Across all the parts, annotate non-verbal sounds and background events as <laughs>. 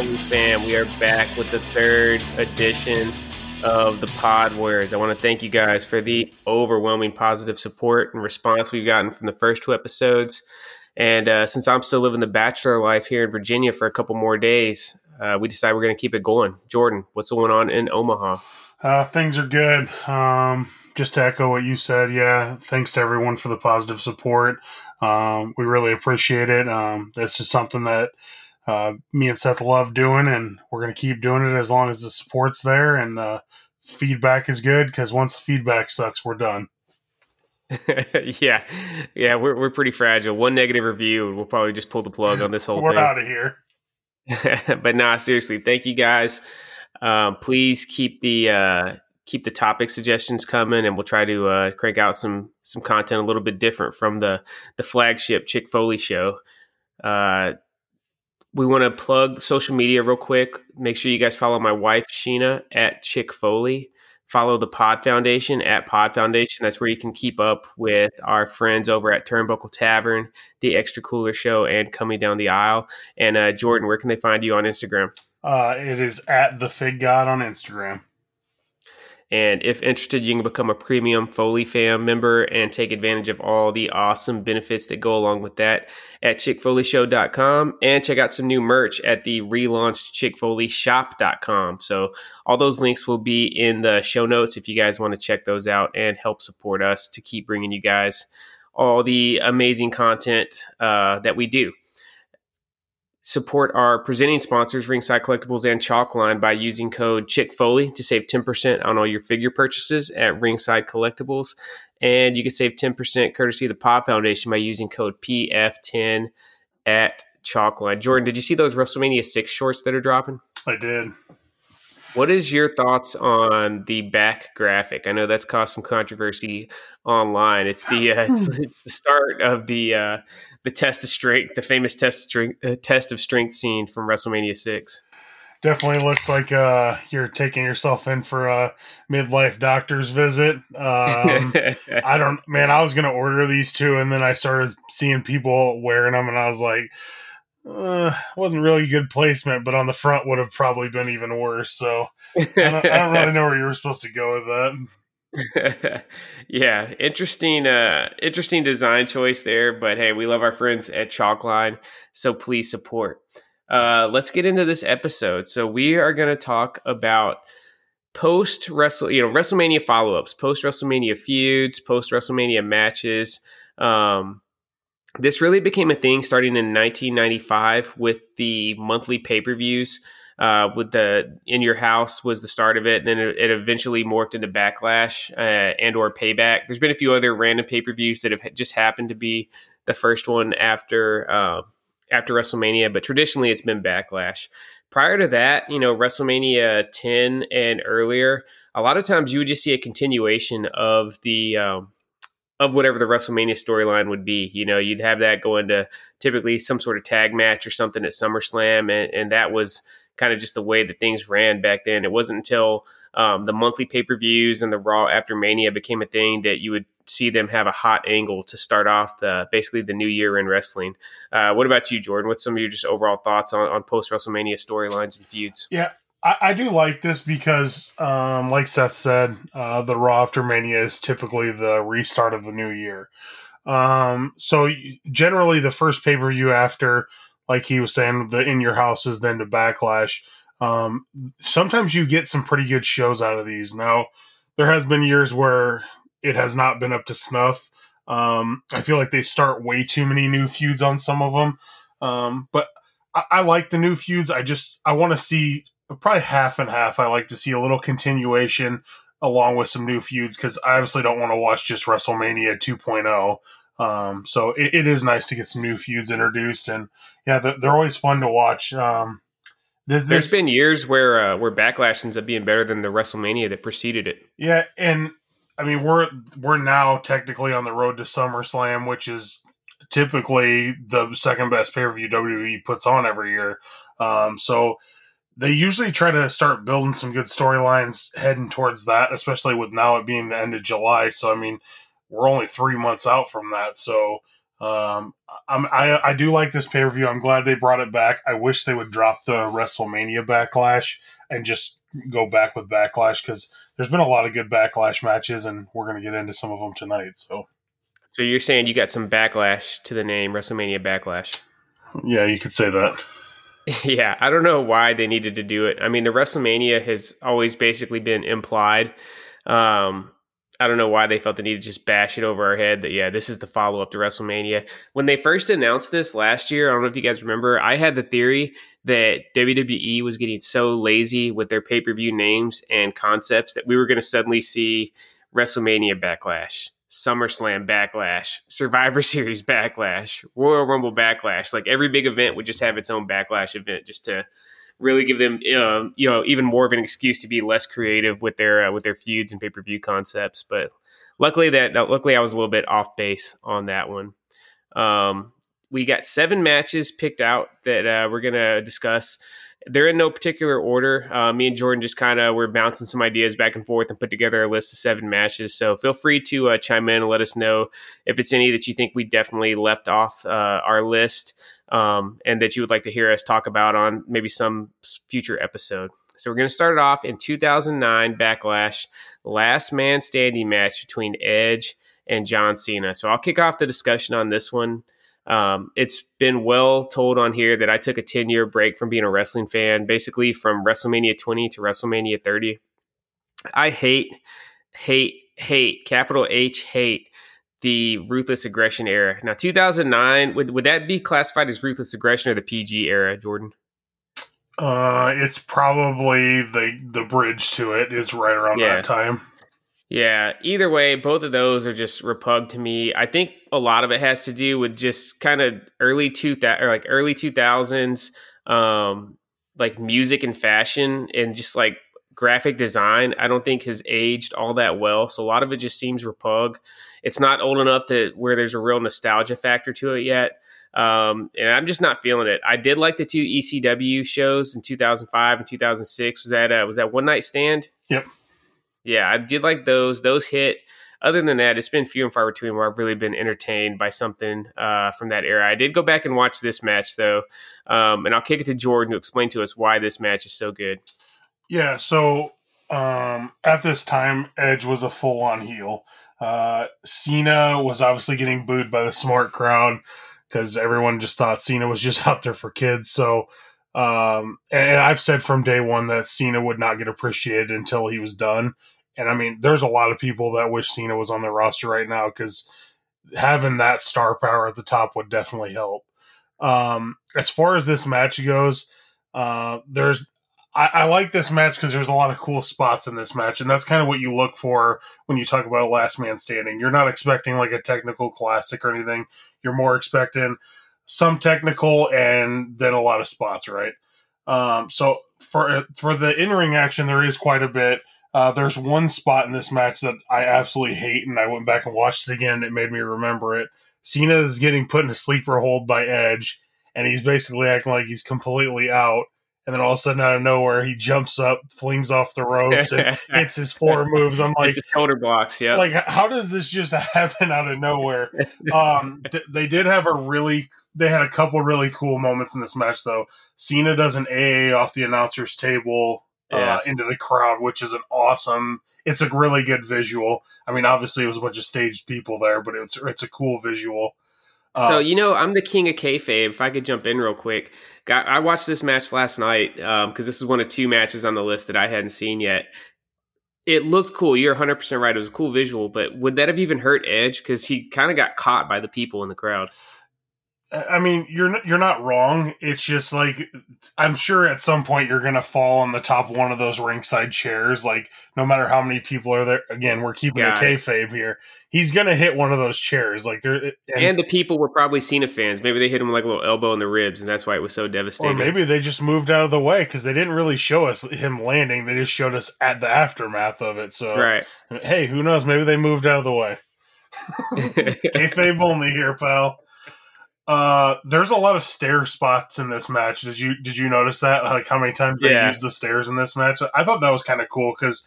Is fam? We are back with the third edition of the Pod Warriors. I want to thank you guys for the overwhelming positive support and response we've gotten from the first two episodes. And uh, since I'm still living the bachelor life here in Virginia for a couple more days, uh, we decided we're going to keep it going. Jordan, what's going on in Omaha? Uh, things are good. Um, just to echo what you said, yeah, thanks to everyone for the positive support. Um, we really appreciate it. Um, this is something that uh, me and Seth love doing, and we're going to keep doing it as long as the support's there and uh, feedback is good. Because once the feedback sucks, we're done. <laughs> yeah, yeah, we're we're pretty fragile. One negative review, we'll probably just pull the plug on this whole we're thing. out of here. <laughs> but nah, seriously, thank you guys. Um, please keep the uh, keep the topic suggestions coming, and we'll try to uh, crank out some some content a little bit different from the the flagship Chick Foley show. Uh, we want to plug social media real quick. Make sure you guys follow my wife Sheena at Chick Foley. Follow the Pod Foundation at Pod Foundation. That's where you can keep up with our friends over at Turnbuckle Tavern, the Extra Cooler Show, and Coming Down the Aisle. And uh, Jordan, where can they find you on Instagram? Uh, it is at the Fig God on Instagram. And if interested, you can become a premium Foley fam member and take advantage of all the awesome benefits that go along with that at chickfoleyshow.com and check out some new merch at the relaunched chickfoleyshop.com. So all those links will be in the show notes if you guys want to check those out and help support us to keep bringing you guys all the amazing content uh, that we do. Support our presenting sponsors, Ringside Collectibles and Chalkline, by using code Chick Foley to save 10% on all your figure purchases at Ringside Collectibles. And you can save 10% courtesy of the Pod Foundation by using code PF10 at Chalkline. Jordan, did you see those WrestleMania 6 shorts that are dropping? I did. What is your thoughts on the back graphic? I know that's caused some controversy online. It's the uh, it's, <laughs> it's, the start of the uh, the test of strength, the famous test of strength, uh, test of strength scene from WrestleMania six. Definitely looks like uh, you're taking yourself in for a midlife doctor's visit. Um, <laughs> I don't, man. I was gonna order these two, and then I started seeing people wearing them, and I was like, uh, wasn't really good placement, but on the front would have probably been even worse. So I don't, I don't really know where you were supposed to go with that. <laughs> yeah, interesting, uh, interesting design choice there. But hey, we love our friends at Chalkline, so please support. Uh, let's get into this episode. So we are going to talk about post wrestle, you know, WrestleMania follow ups, post WrestleMania feuds, post WrestleMania matches. Um, this really became a thing starting in 1995 with the monthly pay per views. Uh, with the in your house was the start of it. And Then it, it eventually morphed into Backlash uh, and or Payback. There's been a few other random pay per views that have just happened to be the first one after uh, after WrestleMania, but traditionally it's been Backlash. Prior to that, you know, WrestleMania 10 and earlier, a lot of times you would just see a continuation of the um, of whatever the WrestleMania storyline would be. You know, you'd have that go into typically some sort of tag match or something at SummerSlam, and, and that was kind of just the way that things ran back then. It wasn't until um, the monthly pay per views and the Raw after Mania became a thing that you would see them have a hot angle to start off the basically the new year in wrestling. Uh, what about you, Jordan? What's some of your just overall thoughts on, on post WrestleMania storylines and feuds? Yeah, I, do like this because, um, like Seth said, uh, the Raw after Mania is typically the restart of the new year. Um, so generally, the first pay per view after, like he was saying, the in your house is then to Backlash. Um, sometimes you get some pretty good shows out of these. Now, there has been years where it has not been up to snuff. Um, I feel like they start way too many new feuds on some of them. Um, but I, I like the new feuds. I just I want to see probably half and half. I like to see a little continuation along with some new feuds because I obviously don't want to watch just WrestleMania 2.0. Um, so it, it is nice to get some new feuds introduced, and yeah, they're, they're always fun to watch. Um, this, There's been years where uh, where Backlash ends up being better than the WrestleMania that preceded it. Yeah, and I mean we're we're now technically on the road to SummerSlam, which is typically the second best pay per view WWE puts on every year. Um, so they usually try to start building some good storylines heading towards that, especially with now it being the end of July. So I mean, we're only three months out from that. So Um, I'm, I I do like this pay per view. I'm glad they brought it back. I wish they would drop the WrestleMania backlash and just go back with backlash because there's been a lot of good backlash matches, and we're going to get into some of them tonight. So, so you're saying you got some backlash to the name WrestleMania Backlash? Yeah, you could say that. <laughs> yeah, I don't know why they needed to do it. I mean, the WrestleMania has always basically been implied. Um, I don't know why they felt the need to just bash it over our head that, yeah, this is the follow up to WrestleMania. When they first announced this last year, I don't know if you guys remember, I had the theory that WWE was getting so lazy with their pay per view names and concepts that we were going to suddenly see WrestleMania Backlash, SummerSlam Backlash, Survivor Series Backlash, Royal Rumble Backlash. Like every big event would just have its own Backlash event just to really give them you know even more of an excuse to be less creative with their uh, with their feuds and pay per view concepts. But luckily that luckily I was a little bit off base on that one. Um, we got seven matches picked out that uh, we're gonna discuss. They're in no particular order. Uh, me and Jordan just kind of we're bouncing some ideas back and forth and put together a list of seven matches. So feel free to uh, chime in and let us know if it's any that you think we definitely left off uh, our list um, and that you would like to hear us talk about on maybe some future episode. So we're going to start it off in 2009 Backlash, last man standing match between Edge and John Cena. So I'll kick off the discussion on this one. Um, it's been well told on here that I took a 10 year break from being a wrestling fan, basically from WrestleMania 20 to WrestleMania 30. I hate, hate, hate, capital H, hate the ruthless aggression era. Now, 2009 would would that be classified as ruthless aggression or the PG era, Jordan? Uh, it's probably the the bridge to it is right around yeah. that time. Yeah, either way, both of those are just repug to me. I think a lot of it has to do with just kind of early two that or like early two thousands, um, like music and fashion, and just like graphic design. I don't think has aged all that well. So a lot of it just seems repug it's not old enough to where there's a real nostalgia factor to it yet. Um, and I'm just not feeling it. I did like the two ECW shows in 2005 and 2006. Was that uh, was that One Night Stand? Yep. Yeah, I did like those. Those hit. Other than that, it's been few and far between where I've really been entertained by something uh, from that era. I did go back and watch this match though, um, and I'll kick it to Jordan to explain to us why this match is so good. Yeah. So um, at this time, Edge was a full on heel. Uh, Cena was obviously getting booed by the <laughs> smart crowd because everyone just thought Cena was just <laughs> out there for kids. So, um, and I've said from day one that Cena would not get appreciated until he was done. And I mean, there's a lot of people that wish Cena was on the roster right now because having that star power at the top would definitely help. Um, as far as this match goes, uh, there's I, I like this match because there's a lot of cool spots in this match, and that's kind of what you look for when you talk about a last man standing. You're not expecting like a technical classic or anything. You're more expecting some technical and then a lot of spots, right? Um, so for for the in ring action, there is quite a bit. Uh, there's one spot in this match that I absolutely hate, and I went back and watched it again. It made me remember it. Cena is getting put in a sleeper hold by Edge, and he's basically acting like he's completely out and then all of a sudden out of nowhere he jumps up, flings off the ropes, and <laughs> hits his four moves. I'm like shoulder blocks, yeah. Like how does this just <laughs> happen out of nowhere? Um, <laughs> th- they did have a really, they had a couple really cool moments in this match though. Cena does an AA off the announcer's table. Uh, yeah. Uh, into the crowd, which is an awesome. It's a really good visual. I mean, obviously it was a bunch of staged people there, but it's it's a cool visual. So uh, you know, I'm the king of kayfabe. If I could jump in real quick, Got, I watched this match last night because um, this is one of two matches on the list that I hadn't seen yet. It looked cool. You're 100 percent right. It was a cool visual, but would that have even hurt Edge because he kind of got caught by the people in the crowd? I mean, you're not, you're not wrong. It's just like I'm sure at some point you're going to fall on the top one of those ringside chairs. Like no matter how many people are there. Again, we're keeping Got a kayfabe here. He's going to hit one of those chairs. Like there, and, and, the people were probably Cena fans. Maybe they hit him like a little elbow in the ribs, and that's why it was so devastating. Or maybe they just moved out of the way because they didn't really show us him landing. They just showed us at the aftermath of it. So right. Hey, who knows? Maybe they moved out of the way. <laughs> <laughs> kayfabe only here, pal. Uh, there's a lot of stair spots in this match. Did you did you notice that? Like how many times they yeah. used the stairs in this match? I thought that was kind of cool because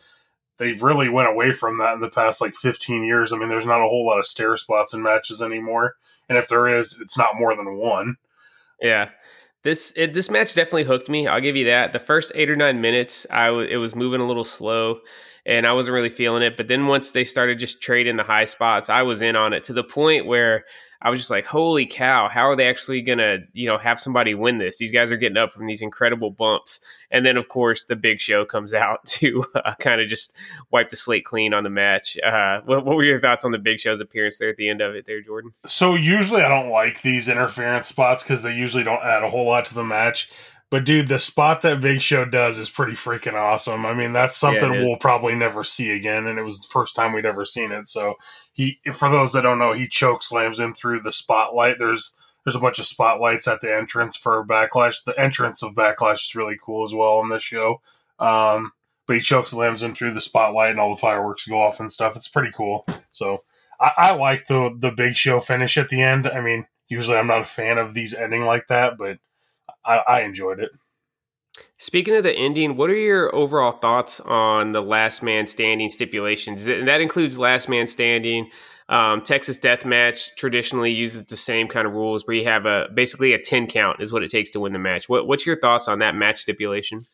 they've really went away from that in the past like 15 years. I mean, there's not a whole lot of stair spots in matches anymore, and if there is, it's not more than one. Yeah. This it, this match definitely hooked me. I'll give you that. The first eight or nine minutes, I w- it was moving a little slow, and I wasn't really feeling it. But then once they started just trading the high spots, I was in on it to the point where I was just like, holy cow, how are they actually going to, you know, have somebody win this? These guys are getting up from these incredible bumps. And then, of course, the big show comes <laughs> out to uh, kind of just wipe the slate clean on the match. Uh, what, what, were your thoughts on the big show's appearance there at the end of it there, Jordan? So, usually I don't like these interference spots because they usually don't add a whole lot to the match. But dude, the spot that Big Show does is pretty freaking awesome. I mean, that's something yeah, we'll probably never see again, and it was the first time we'd ever seen it. So he, for those that don't know, he choke slams in through the spotlight. There's there's a bunch of spotlights at the entrance for Backlash. The entrance of Backlash is really cool as well on this show. Um, but he choke slams in through the spotlight, and all the fireworks go off and stuff. It's pretty cool. So I, I like the the Big Show finish at the end. I mean, usually I'm not a fan of these ending like that, but I, I enjoyed it. Speaking of the ending, what are your overall thoughts on the last man standing stipulations? And that includes last man standing. Um, Texas Death Match traditionally uses the same kind of rules where you have a basically a 10 count is what it takes to win the match. What, what's your thoughts on that match stipulation?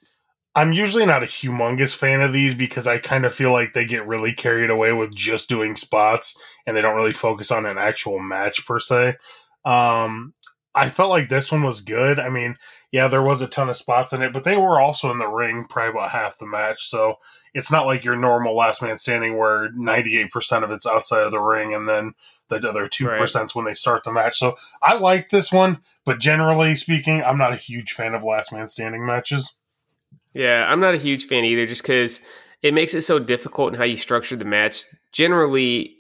I'm usually not a humongous fan of these because I kind of feel like they get really carried away with just doing spots and they don't really focus on an actual match per se. Um, I felt like this one was good. I mean, yeah, there was a ton of spots in it, but they were also in the ring probably about half the match. So it's not like your normal last man standing where 98% of it's outside of the ring and then the other 2 right. when they start the match. So I like this one, but generally speaking, I'm not a huge fan of last man standing matches. Yeah, I'm not a huge fan either just because it makes it so difficult in how you structure the match. Generally,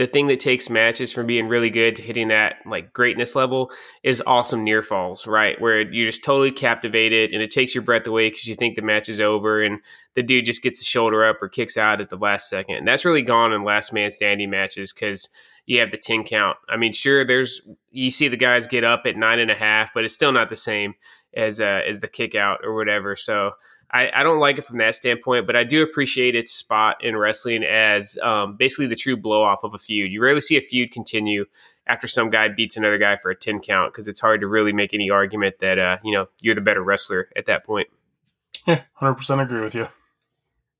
the thing that takes matches from being really good to hitting that like greatness level is awesome near falls, right? Where you're just totally captivated and it takes your breath away because you think the match is over and the dude just gets the shoulder up or kicks out at the last second. And that's really gone in last man standing matches because you have the 10 count. I mean, sure, there's you see the guys get up at nine and a half, but it's still not the same as uh, as the kick out or whatever. So I, I, don't like it from that standpoint, but I do appreciate its spot in wrestling as um, basically the true blow off of a feud. You rarely see a feud continue after some guy beats another guy for a 10 count because it's hard to really make any argument that, uh, you know, you're the better wrestler at that point. Yeah, 100% agree with you.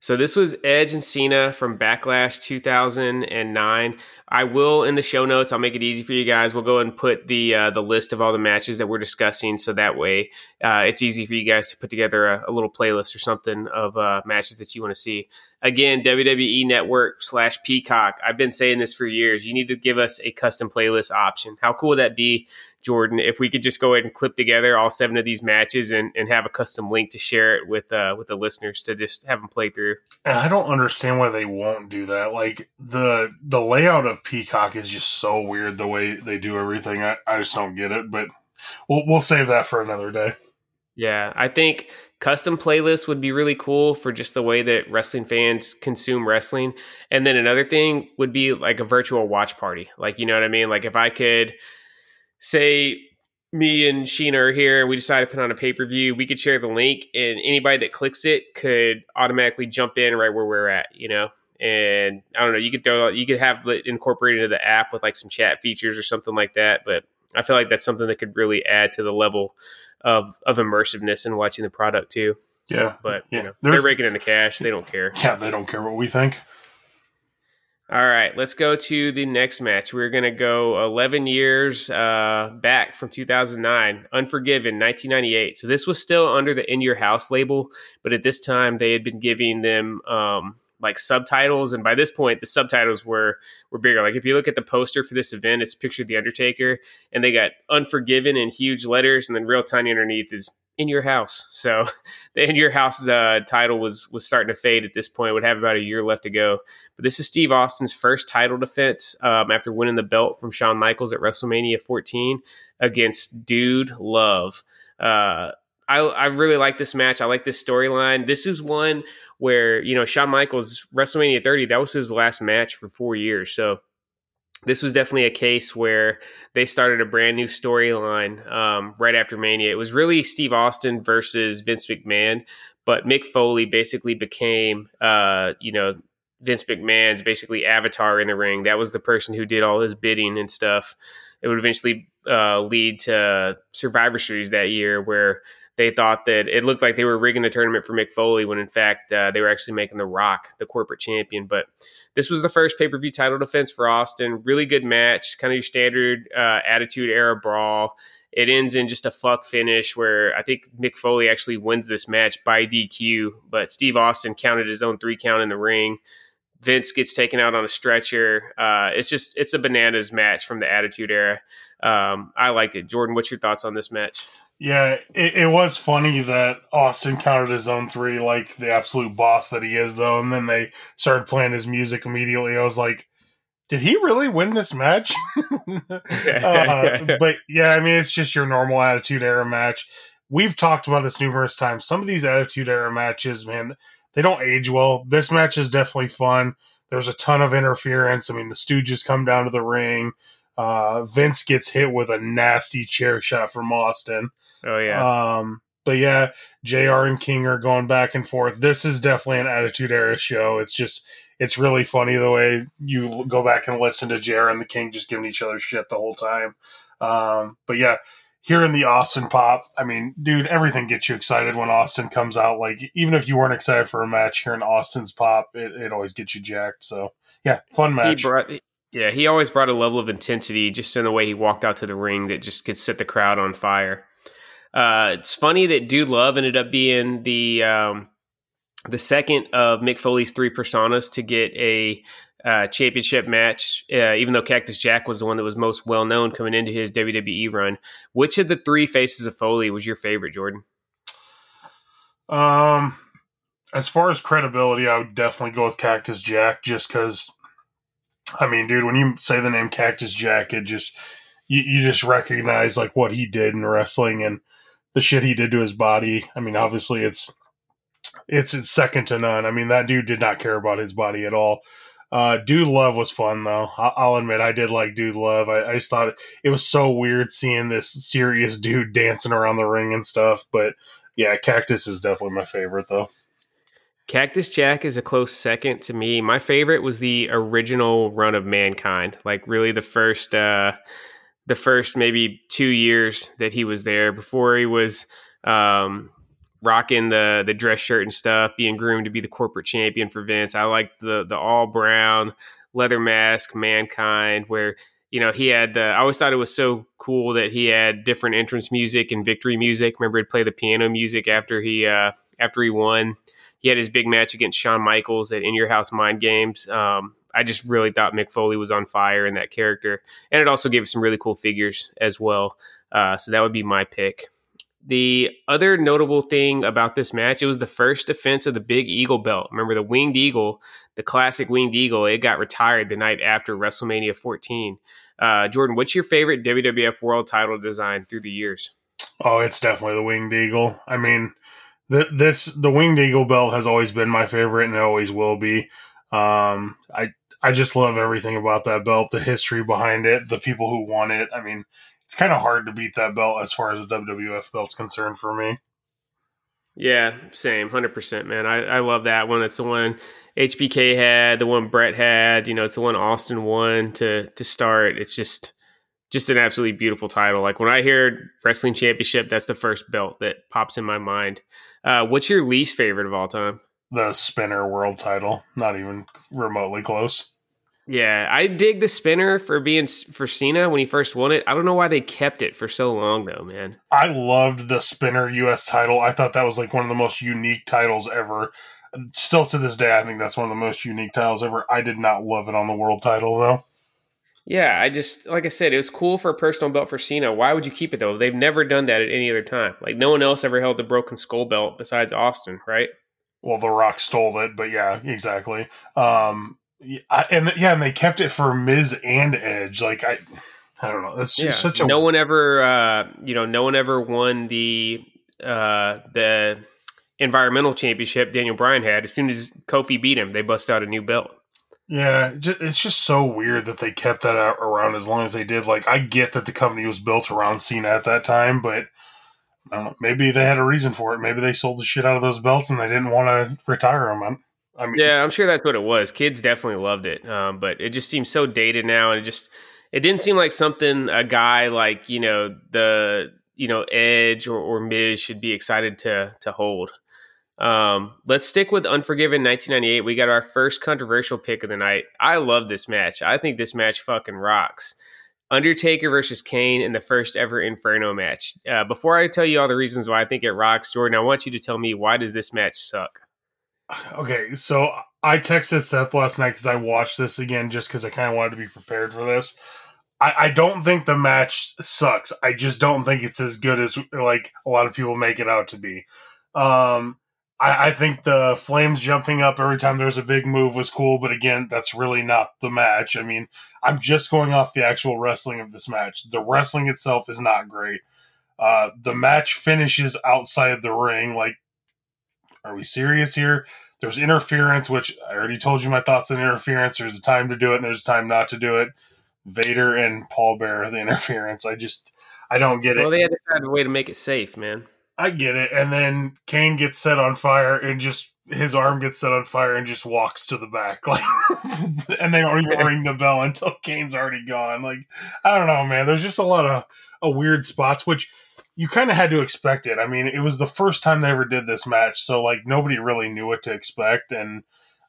So this was Edge and Cena from Backlash 2009. I will in the show notes. I'll make it easy for you guys. We'll go and put the uh, the list of all the matches that we're discussing, so that way uh, it's easy for you guys to put together a, a little playlist or something of uh, matches that you want to see. Again, WWE Network slash Peacock. I've been saying this for years. You need to give us a custom playlist option. How cool would that be? Jordan, if we could just go ahead and clip together all seven of these matches and, and have a custom link to share it with uh, with the listeners to just have them play through. And I don't understand why they won't do that. Like the the layout of Peacock is just so weird the way they do everything. I, I just don't get it. But we'll we'll save that for another day. Yeah, I think custom playlists would be really cool for just the way that wrestling fans consume wrestling. And then another thing would be like a virtual watch party. Like you know what I mean? Like if I could say me and Sheena are here and we decide to put on a pay per view, we could share the link and anybody that clicks it could automatically jump in right where we're at, you know? And I don't know, you could throw, you could have it incorporated into the app with like some chat features or something like that. But I feel like that's something that could really add to the level of, of immersiveness in watching the product too. Yeah. But, yeah. you know, they're raking in the cash. They don't care. Yeah, they don't care what we think. All right, let's go to the next match. We're going to go 11 years uh, back from 2009, Unforgiven, 1998. So this was still under the In Your House label, but at this time they had been giving them um, like subtitles, and by this point the subtitles were were bigger. Like if you look at the poster for this event, it's pictured the Undertaker, and they got Unforgiven in huge letters, and then real tiny underneath is in your house. So <laughs> the in your house the title was was starting to fade at this point. Would have about a year left to go. But this is Steve Austin's first title defense um, after winning the belt from Shawn Michaels at WrestleMania 14 against Dude Love. Uh, I, I really like this match. I like this storyline. This is one where you know Shawn Michaels WrestleMania 30 that was his last match for four years. So this was definitely a case where they started a brand new storyline um, right after Mania. It was really Steve Austin versus Vince McMahon, but Mick Foley basically became, uh, you know, Vince McMahon's basically avatar in the ring. That was the person who did all his bidding and stuff. It would eventually uh, lead to Survivor Series that year, where they thought that it looked like they were rigging the tournament for Mick Foley when in fact uh, they were actually making The Rock the corporate champion. But this was the first pay per view title defense for Austin. Really good match, kind of your standard uh, Attitude Era brawl. It ends in just a fuck finish where I think Mick Foley actually wins this match by DQ, but Steve Austin counted his own three count in the ring. Vince gets taken out on a stretcher. Uh, it's just it's a bananas match from the Attitude Era. Um, I liked it. Jordan, what's your thoughts on this match? Yeah, it, it, was funny that Austin counted his own three like the absolute boss that he is, though, and then they started playing his music immediately. I was like, did he really win this match? <laughs> uh, <laughs> but yeah, I mean, it's just your normal Attitude Era match. We've talked about this numerous times. Some of these Attitude Era matches, man, they don't age well. This match is definitely fun. There's a ton of interference. I mean, the Stooges come down to the ring. Uh, Vince gets hit with a nasty chair shot from Austin. Oh yeah. Um, but yeah, Jr. and King are going back and forth. This is definitely an Attitude Era show. It's just it's really funny the way you go back and listen to Jr. and the King just giving each other shit the whole time. Um, but yeah, hearing the Austin pop, I mean, dude, everything gets you excited when Austin comes out. Like even if you weren't excited for a match, hearing Austin's pop, it, it always gets you jacked. So yeah, fun match. He brought, yeah, he always brought a level of intensity just in the way he walked out to the ring that just could set the crowd on fire. Uh, it's funny that Dude Love ended up being the um, the second of Mick Foley's three personas to get a uh, championship match, uh, even though Cactus Jack was the one that was most well known coming into his WWE run. Which of the three faces of Foley was your favorite, Jordan? Um, as far as credibility, I would definitely go with Cactus Jack, just because I mean, dude, when you say the name Cactus Jack, it just you, you just recognize like what he did in wrestling and the shit he did to his body. I mean, obviously it's it's, it's second to none. I mean, that dude did not care about his body at all. Uh, Dude Love was fun though. I'll admit I did like Dude Love. I, I, just thought it was so weird seeing this serious dude dancing around the ring and stuff. But yeah, Cactus is definitely my favorite though. Cactus Jack is a close second to me. My favorite was the original run of Mankind, like really the first, uh, the first maybe two years that he was there before he was um, rocking the the dress shirt and stuff, being groomed to be the corporate champion for Vince. I liked the the all brown leather mask Mankind, where you know he had the. I always thought it was so cool that he had different entrance music and victory music. Remember, he'd play the piano music after he uh, after he won he had his big match against Shawn Michaels at In Your House Mind Games. Um, I just really thought Mick Foley was on fire in that character, and it also gave some really cool figures as well. Uh, so that would be my pick. The other notable thing about this match, it was the first defense of the Big Eagle belt. Remember the Winged Eagle, the classic Winged Eagle? It got retired the night after WrestleMania 14. Uh, Jordan, what's your favorite WWF World Title design through the years? Oh, it's definitely the Winged Eagle. I mean, the, this the winged eagle belt has always been my favorite and it always will be. Um, I I just love everything about that belt, the history behind it, the people who won it. I mean, it's kind of hard to beat that belt as far as the WWF belt's concerned for me. Yeah, same, hundred percent, man. I, I love that one. It's the one HBK had, the one Bret had. You know, it's the one Austin won to to start. It's just just an absolutely beautiful title. Like when I hear wrestling championship, that's the first belt that pops in my mind. Uh, what's your least favorite of all time? The spinner world title. Not even remotely close. Yeah, I dig the spinner for being for Cena when he first won it. I don't know why they kept it for so long though, man. I loved the spinner US title. I thought that was like one of the most unique titles ever. Still to this day, I think that's one of the most unique titles ever. I did not love it on the world title though. Yeah, I just like I said, it was cool for a personal belt for Cena. Why would you keep it though? They've never done that at any other time. Like no one else ever held the broken skull belt besides Austin, right? Well, The Rock stole it, but yeah, exactly. Um, I, and yeah, and they kept it for Miz and Edge. Like I, I don't know. That's yeah. such a no one ever, uh, you know, no one ever won the uh, the environmental championship Daniel Bryan had. As soon as Kofi beat him, they bust out a new belt. Yeah, it's just so weird that they kept that around as long as they did. Like, I get that the company was built around Cena at that time, but I don't know. Maybe they had a reason for it. Maybe they sold the shit out of those belts and they didn't want to retire them. I mean, yeah, I'm sure that's what it was. Kids definitely loved it, um, but it just seems so dated now, and it just it didn't seem like something a guy like you know the you know Edge or, or Miz should be excited to to hold. Um, let's stick with Unforgiven 1998. We got our first controversial pick of the night. I love this match. I think this match fucking rocks. Undertaker versus Kane in the first ever Inferno match. Uh, before I tell you all the reasons why I think it rocks, Jordan, I want you to tell me why does this match suck? <sighs> Okay, so I texted Seth last night because I watched this again just because I kind of wanted to be prepared for this. I, I don't think the match sucks. I just don't think it's as good as like a lot of people make it out to be. Um, I, I think the flames jumping up every time there's a big move was cool, but again, that's really not the match. I mean, I'm just going off the actual wrestling of this match. The wrestling itself is not great. Uh, the match finishes outside the ring. Like, are we serious here? There's interference, which I already told you my thoughts on interference. There's a time to do it, and there's a time not to do it. Vader and Paul Bearer, the <laughs> interference. I just, I don't get well, it. Well, they had to find a way to make it safe, man. I get it. And then Kane gets set on fire and just his arm gets set on fire and just walks to the back. <laughs> Like and they don't even ring the bell until Kane's already gone. Like I don't know, man. There's just a lot of, of weird spots which you kind of had to expect it. I mean, it was the first time they ever did this match, so like nobody really knew what to expect and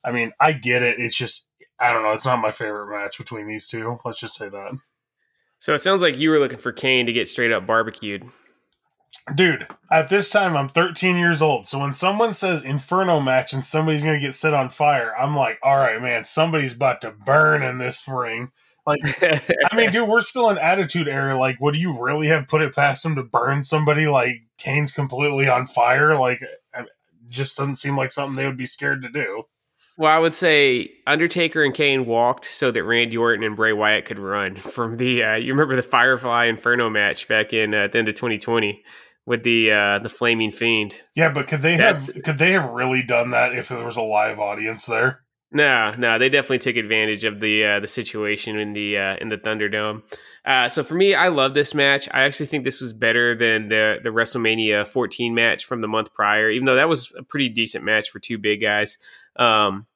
I mean, I get it. It's just I don't know, it's not my favorite match between these two. Let's just say that. So it sounds like you were looking for Kane to get straight up barbecued dude at this time i'm 13 years old. So when someone says inferno match and somebody's gonna get set on fire i'm like all right man somebody's about to burn in this ring. Like <laughs> i mean dude we're still in attitude era. Like would you really have put it past him to burn somebody like kane's completely on fire? Like it just doesn't seem like something they would be scared to do. Well, I would say Undertaker and Kane walked so that Randy Orton and Bray Wyatt could run <laughs> from the. Uh, you remember the Firefly Inferno match back in uh, at the end of 2020 with the uh, the flaming fiend. Yeah, but could they That's have could they have really done that if there was a live audience there? No, no, they definitely took advantage of the uh, the situation in the uh, in the Thunderdome. Uh, so for me, I love this match. I actually think this was better than the the WrestleMania 14 match from the month prior, even though that was a pretty decent match for two big guys. Um,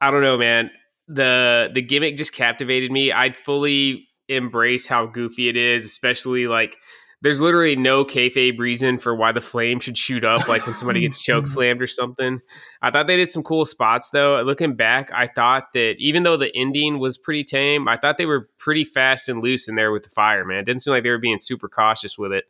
I don't know, man. the The gimmick just captivated me. I'd fully embrace how goofy it is, especially like there's literally no kayfabe reason for why the flame should shoot up, like when somebody gets choke <laughs> slammed or something. I thought they did some cool spots though. Looking back, I thought that even though the ending was pretty tame, I thought they were pretty fast and loose in there with the fire. Man, it didn't seem like they were being super cautious with it.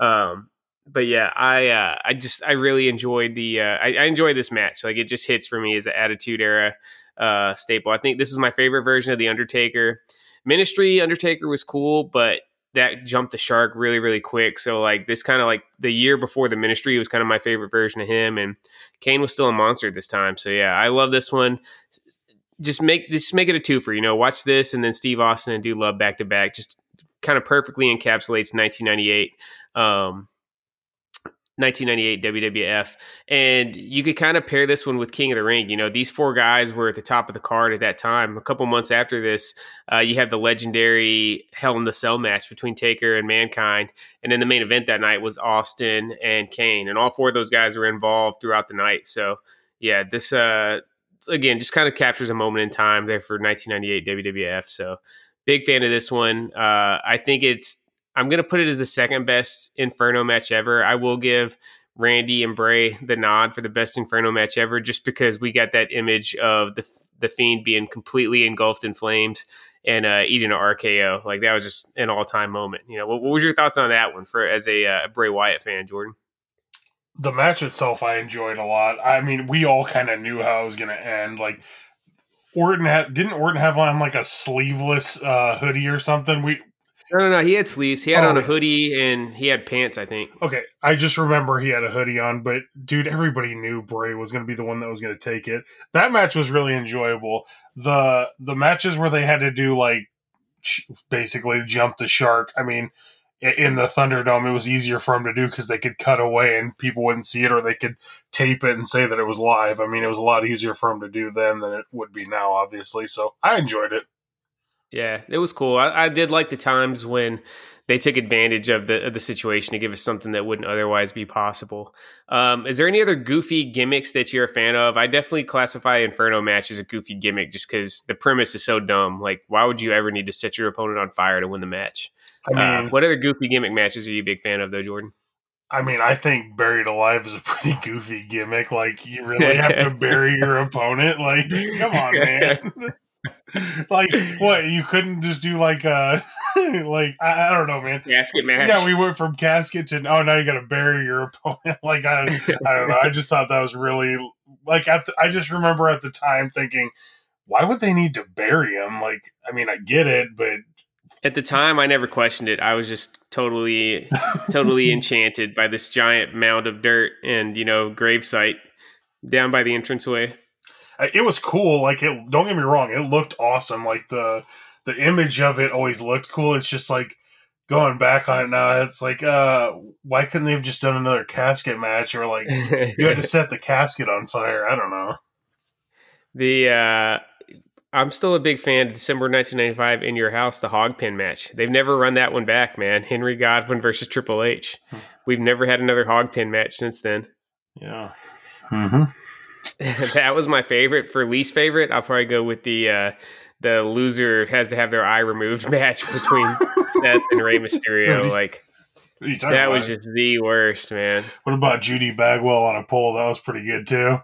Um, but yeah, I uh, I just I really enjoyed the uh, I, I enjoyed this match. Like it just hits for me as an Attitude Era uh, staple. I think this is my favorite version of the Undertaker. Ministry Undertaker was cool, but that jumped the shark really really quick. So like this kind of like the year before the ministry was kind of my favorite version of him and kane was still a monster this time. So yeah i love this one. Just make just make it a twofer you know? Watch this and then steve austin and dude love back to back just kind of perfectly encapsulates 1998 um 1998 WWF. And you could kind of pair this one with King of the Ring. You know, these four guys were at the top of the card at that time. A couple months after this, uh, you have the legendary Hell in the Cell match between Taker and Mankind. And then the main event that night was Austin and Kane. And all four of those guys were involved throughout the night. So, yeah, this, uh, again, just kind of captures a moment in time there for 1998 WWF. So, big fan of this one. Uh, I think it's I'm going to put it as the second best Inferno match ever. I will give Randy and Bray the nod for the best Inferno match ever, just because we got that image of the the Fiend being completely engulfed in flames and uh, eating an RKO. Like that was just an all time moment. You know, what, what, was your thoughts on that one for as a uh, Bray Wyatt fan, Jordan? The match itself, I enjoyed a lot. I mean, we all kind of knew how it was going to end. Like Orton had didn't Orton have on like a sleeveless uh, hoodie or something? We no, no, no. He had sleeves. He had oh, on a oh. hoodie and he had pants. I think. Okay, I just remember he had a hoodie on. But dude, everybody knew Bray was going to be the one that was going to take it. That match was really enjoyable. the The matches where they had to do like basically jump the shark. I mean, in the Thunderdome, it was easier for them to do because they could cut away and people wouldn't see it, or they could tape it and say that it was live. I mean, it was a lot easier for them to do then than it would be now, obviously. So I enjoyed it. Yeah, it was cool. I, I did like the times when they took advantage of the of the situation to give us something that wouldn't otherwise be possible. Um, is there any other goofy gimmicks that you're a fan of? I definitely classify Inferno match as a goofy gimmick just because the premise is so dumb. Like, why would you ever need to set your opponent on fire to win the match? I uh, mean, uh, what other goofy gimmick matches are you a big fan of, though, Jordan? I mean, I think buried alive is a <laughs> pretty goofy gimmick. Like, you really have to <laughs> bury your opponent. Like, come on, man. <laughs> <laughs> like what you couldn't just do like uh <laughs> like I, I, don't know man. Casket match. Yeah we went from casket to oh now you gotta bury your <laughs> opponent. Like I, I don't know. I just thought that was really like at the, i just remember at the time thinking why would they need to bury him? Like i mean i get it but at the time i never questioned it. I was just totally totally enchanted by this giant mound of dirt and you know gravesite down by the entranceway it was cool. Like it, don't get me wrong, it looked awesome. Like the the image of it always looked cool. It's just like going back on it now. It's like, uh, why couldn't they have just done another casket match or like you had to <laughs> set the casket on fire? I don't know. The uh, I'm still a big fan of December 1995 in your house, the hog pen match. They've never run that one back, man. Henry Godwinn versus Triple H. Hmm. We've never had another hog pen match since then. Yeah. Mm-hmm. <laughs> that was my favorite. For least favorite, I'll probably go with the uh, the loser has to have their eye removed <laughs> match between <laughs> Seth and Rey Mysterio. Like that was just the worst, man. What about Judy Bagwell on a pole? That was pretty good too.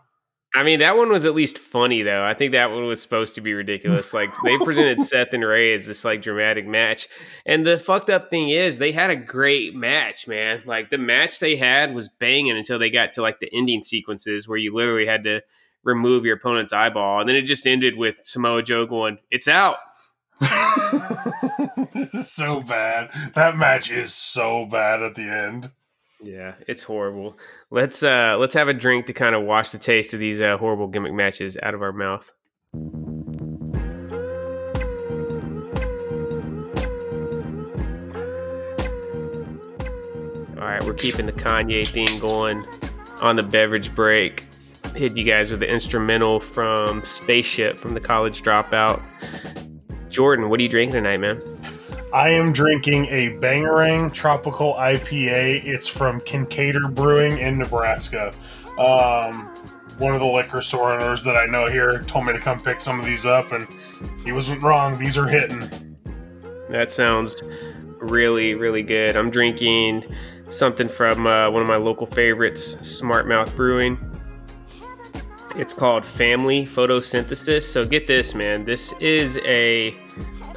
I mean, that one was at least funny though. I think that one was supposed to be ridiculous. Like they <laughs> presented Seth and Rey as this like dramatic match, and the fucked up thing is they had a great match, man. Like the match they had was banging until they got to like the ending sequences where you literally had to remove your opponent's eyeball, and then it just ended with Samoa Joe going, "It's out." <laughs> so bad. That match is so bad at the end. Yeah, it's horrible. Let's uh let's have a drink to kind of wash the taste of these uh, horrible gimmick matches out of our mouth. All right, we're keeping the Kanye theme going on the beverage break. Hit you guys with the instrumental from Spaceship from the College Dropout. Jordan, what are you drinking tonight, man? I am drinking a Bangerang Tropical IPA. It's from Kinkaider Brewing in Nebraska. Um, one of the liquor store owners that I know here told me to come pick some of these up, and he wasn't wrong. These are hitting. That sounds really, really good. I'm drinking something from uh, one of my local favorites, Smart Mouth Brewing. It's called Family Photosynthesis. So get this, man. This is a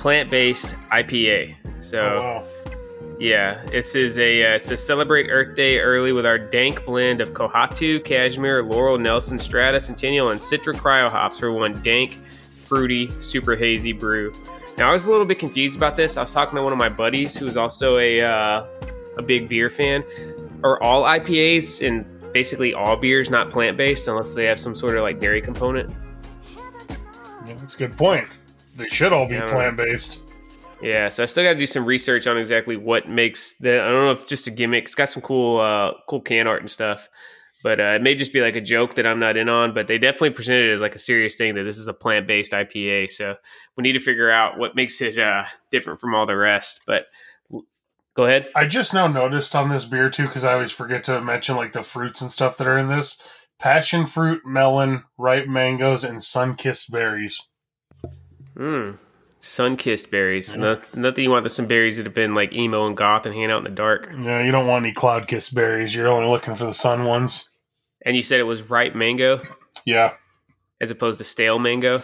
plant-based IPA. So, oh, wow. yeah, this is a uh, it's a celebrate Earth Day early with our dank blend of Kohatu, Cashmere, Loral, Nelson, Strata, Centennial, and Citra Cryo hops for one dank, fruity, super hazy brew. Now, I was a little bit confused about this. I was talking to one of my buddies who is also a uh, a big beer fan. Are all IPAs and basically all beers not plant based unless they have some sort of like dairy component? Yeah, that's a good point. They should all be yeah, plant based. Yeah, so I still got to do some research on exactly what makes the. I don't know if it's just a gimmick. It's got some cool, uh, cool can art and stuff, but uh, it may just be like a joke that I'm not in on. But they definitely presented it as like a serious thing that this is a plant based IPA. So we need to figure out what makes it uh, different from all the rest. But go ahead. I just now noticed on this beer too because I always forget to mention like the fruits and stuff that are in this: passion fruit, melon, ripe mangoes, and sun kissed berries. Mm. Sun kissed berries. Nothing, nothing you want the some berries that have been like emo and goth and hang out in the dark. Yeah, you don't want any cloud kissed berries. You're only looking for the sun ones. And you said it was ripe mango? Yeah. As opposed to stale mango?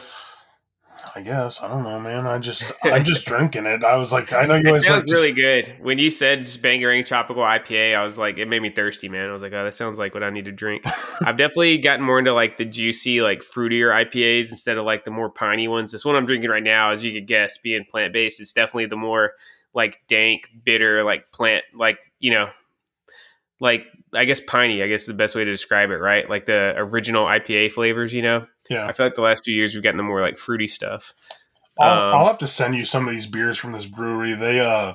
I guess I don't know, man. I just <laughs> I'm just drinking it. I was like, I know you it sounds like really good. When you said just Bangarang Tropical IPA, I was like, it made me thirsty, man. I was like, oh, that sounds like what I need to drink. <laughs> I've definitely gotten more into like the juicy, like fruitier IPAs instead of like the more piney ones. This one I'm drinking right now, as you could guess, being plant based, it's definitely the more like dank, bitter, like plant, like you know, like I guess piney. I guess the best way to describe it, right? Like the original IPA flavors. You know, yeah. I feel like the last few years we've gotten the more like fruity stuff. I'll, um, I'll have to send you some of these beers from this brewery. They uh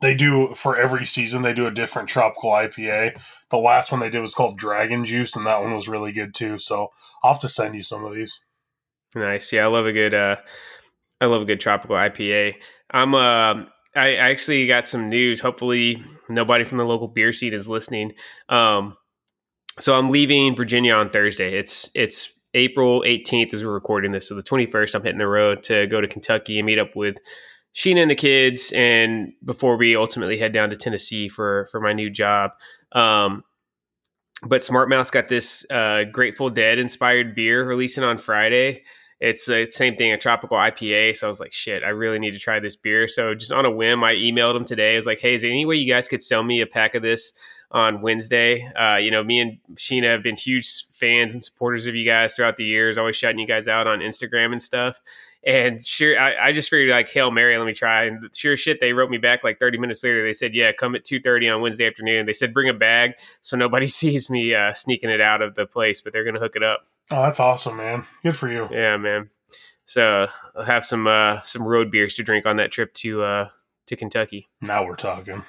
they do for every season they do a different tropical IPA. The last one they did was called Dragon Juice, and that one was really good too. So I'll have to send you some of these. Nice, yeah, I love a good uh I love a good tropical IPA. I'm uh, I actually got some news. Hopefully, nobody from the local beer scene is listening. Um, so I'm leaving Virginia on Thursday. It's it's April 18th as we're recording this. So the 21st, I'm hitting the road to go to Kentucky and meet up with Sheena and the kids, and before we ultimately head down to Tennessee for for my new job. Um, but Smart Mouth's got this uh, Grateful Dead inspired beer releasing on Friday. It's the same thing, a tropical IPA. So I was like, shit, I really need to try this beer. So just on a whim, I emailed them today. I was like, hey, is there any way you guys could sell me a pack of this on Wednesday? Uh, you know, me and Sheena have been huge fans and supporters of you guys throughout the years, always shouting you guys out on Instagram and stuff. And sure, I, I, just figured like Hail Mary, let me try. And sure shit, they wrote me back like 30 minutes later. They said, yeah, come at 2.30 on Wednesday afternoon. They said, bring a bag so nobody <laughs> sees me uh, sneaking it out of the place, but they're going to hook it up. Oh, that's awesome, man. Good for you. Yeah, man. So I'll have some uh, some road beers to drink on that trip to uh, to Kentucky. Now we're talking.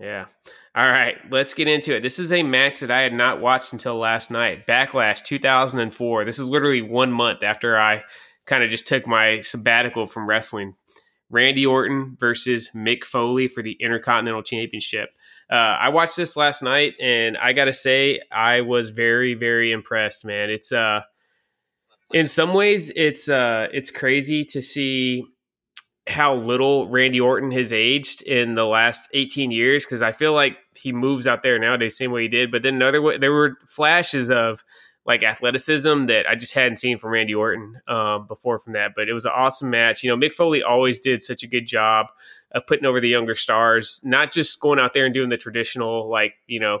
Yeah. All right, let's get into it. This is a match that I had not watched until last night. Backlash 2004. This is literally one month after I kind of just took my sabbatical from wrestling. Randy Orton versus Mick Foley for the Intercontinental Championship. Uh, I watched this last night, and I gotta say, I was very, very impressed. Man, it's uh, in some ways, it's uh, it's crazy to see how little Randy Orton has aged in the last 18 years because I feel like he moves out there nowadays same way he did. But then another way, there were flashes of like athleticism that I just hadn't seen from Randy Orton um, before from that. But it was an awesome match. You know, Mick Foley always did such a good job of putting over the younger stars, not just going out there and doing the traditional like you know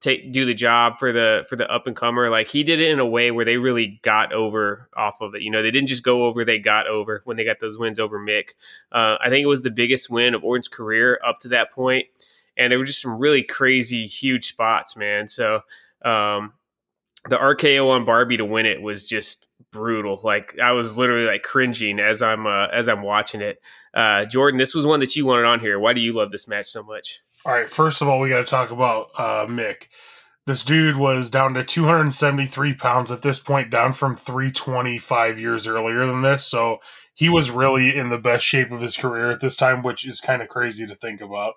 take do the job for the for the up and comer. Like he did it in a way where they really got over off of it. You know, they didn't just go over; they got over when they got those wins over Mick. Uh, I think it was the biggest win of Orton's career up to that point, and there were just some really crazy, huge spots, man. So. Um, the RKO on Barbie to win it was just brutal. Like I was literally like cringing as I'm uh, as I'm watching it. Uh, Jordan, this was one that you wanted on here. Why do you love this match so much? All right, first of all, we got to talk about uh, Mick. This dude was down to 273 pounds at this point, down from 325 years earlier than this. So he was really in the best shape of his career at this time, which is kind of crazy to think about.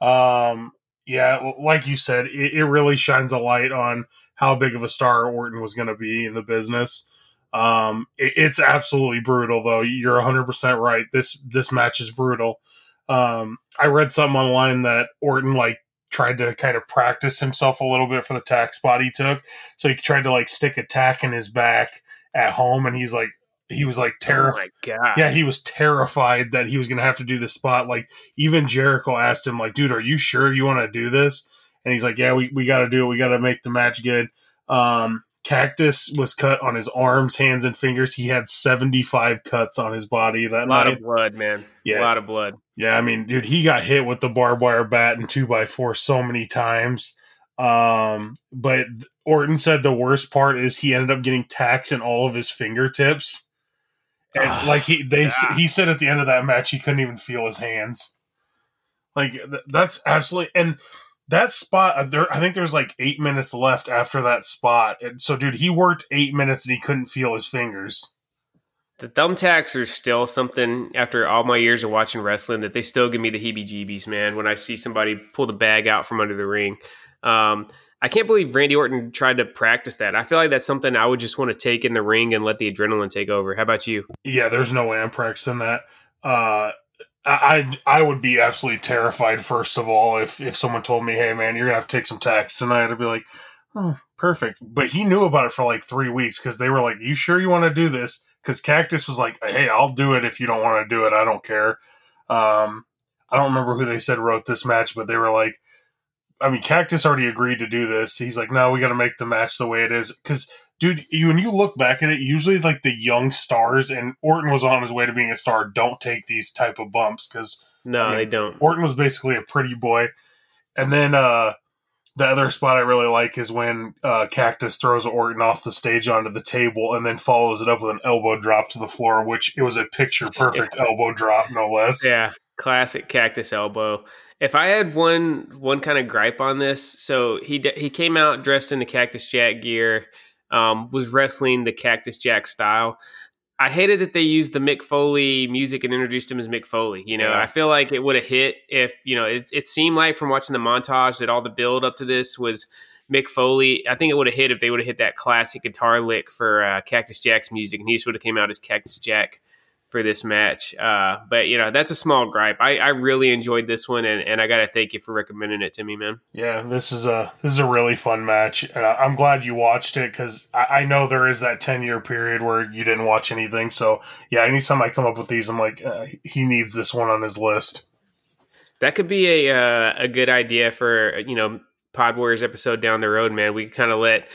Um, yeah, like you said, it, it, really shines a light on how big of a star Orton was going to be in the business. Um, it, it's absolutely brutal, though. You're 100 percent right. This this match is brutal. Um, I read something online that Orton like tried to kind of practice himself a little bit for the tack spot he took. So he tried to like stick a tack in his back at home, and he's like, he was like terrified. Oh yeah, he was terrified that he was going to have to do the spot. Like even Jericho asked him, like, "Dude, are you sure you want to do this?" And he's like, "Yeah, we, we got to do it. We got to make the match good." Um, Cactus was cut on his arms, hands, and fingers. He had seventy five cuts on his body that a lot night. of blood, man. Yeah, a lot of blood. Yeah, I mean, dude, he got hit with the barbed wire bat and two by four so many times. Um, but Orton said the worst part is he ended up getting tacks in all of his fingertips and like he they yeah. he said at the end of that match he couldn't even feel his hands. Like th- that's absolutely and that spot uh, there I think there's like 8 minutes left after that spot. And so dude, he worked 8 minutes and he couldn't feel his fingers. The thumbtacks are still something after all my years of watching wrestling that they still give me the heebie-jeebies, man, when I see somebody pull the bag out from under the ring. Um, I can't believe Randy Orton tried to practice that. I feel like that's something I would just want to take in the ring and let the adrenaline take over. How about you? Yeah, there's no way I'm practicing that. Uh, I I would be absolutely terrified first of all if if someone told me, "Hey, man, you're gonna have to take some tax tonight." I'd be like, "Oh, perfect." But he knew about it for like three weeks because they were like, "You sure you want to do this?" Because Cactus was like, "Hey, I'll do it if you don't want to do it. I don't care." Um, I don't remember who they said wrote this match, but they were like, I mean, Cactus already agreed to do this. He's like, no, we got to make the match the way it is. Because, dude, you, when you look back at it, usually like the young stars, and Orton was on his way to being a star, don't take these type of bumps because no, I mean, they don't. Orton was basically a pretty boy, and then uh, the other spot I really like is when uh, Cactus throws Orton off the stage onto the table and then follows it up with an elbow drop to the floor, which it was a picture <laughs> perfect elbow drop, no less. Yeah, classic Cactus elbow. If I had one one kind of gripe on this, so he he came out dressed in the Cactus Jack gear, um, was wrestling the Cactus Jack style. I hated that they used the Mick Foley music and introduced him as Mick Foley. You know, Yeah. I feel like it would have hit if you know it, it seemed like from watching the montage that all the build up to this was Mick Foley. I think it would have hit if they would have hit that classic guitar lick for uh, Cactus Jack's music, and he just would have came out as Cactus Jack for this match. Uh, but you know, that's a small gripe. I, I really enjoyed this one, and, and I got to thank you for recommending it to me, man. Yeah, this is a this is a really fun match, and I- I'm glad you watched it because I, I know there is that ten year period where you didn't watch anything. So yeah, anytime I come up with these, I'm like, uh, he needs this one on his list. That could be a uh, a good idea for you know Pod Warriors episode down the road, man. We could kind of let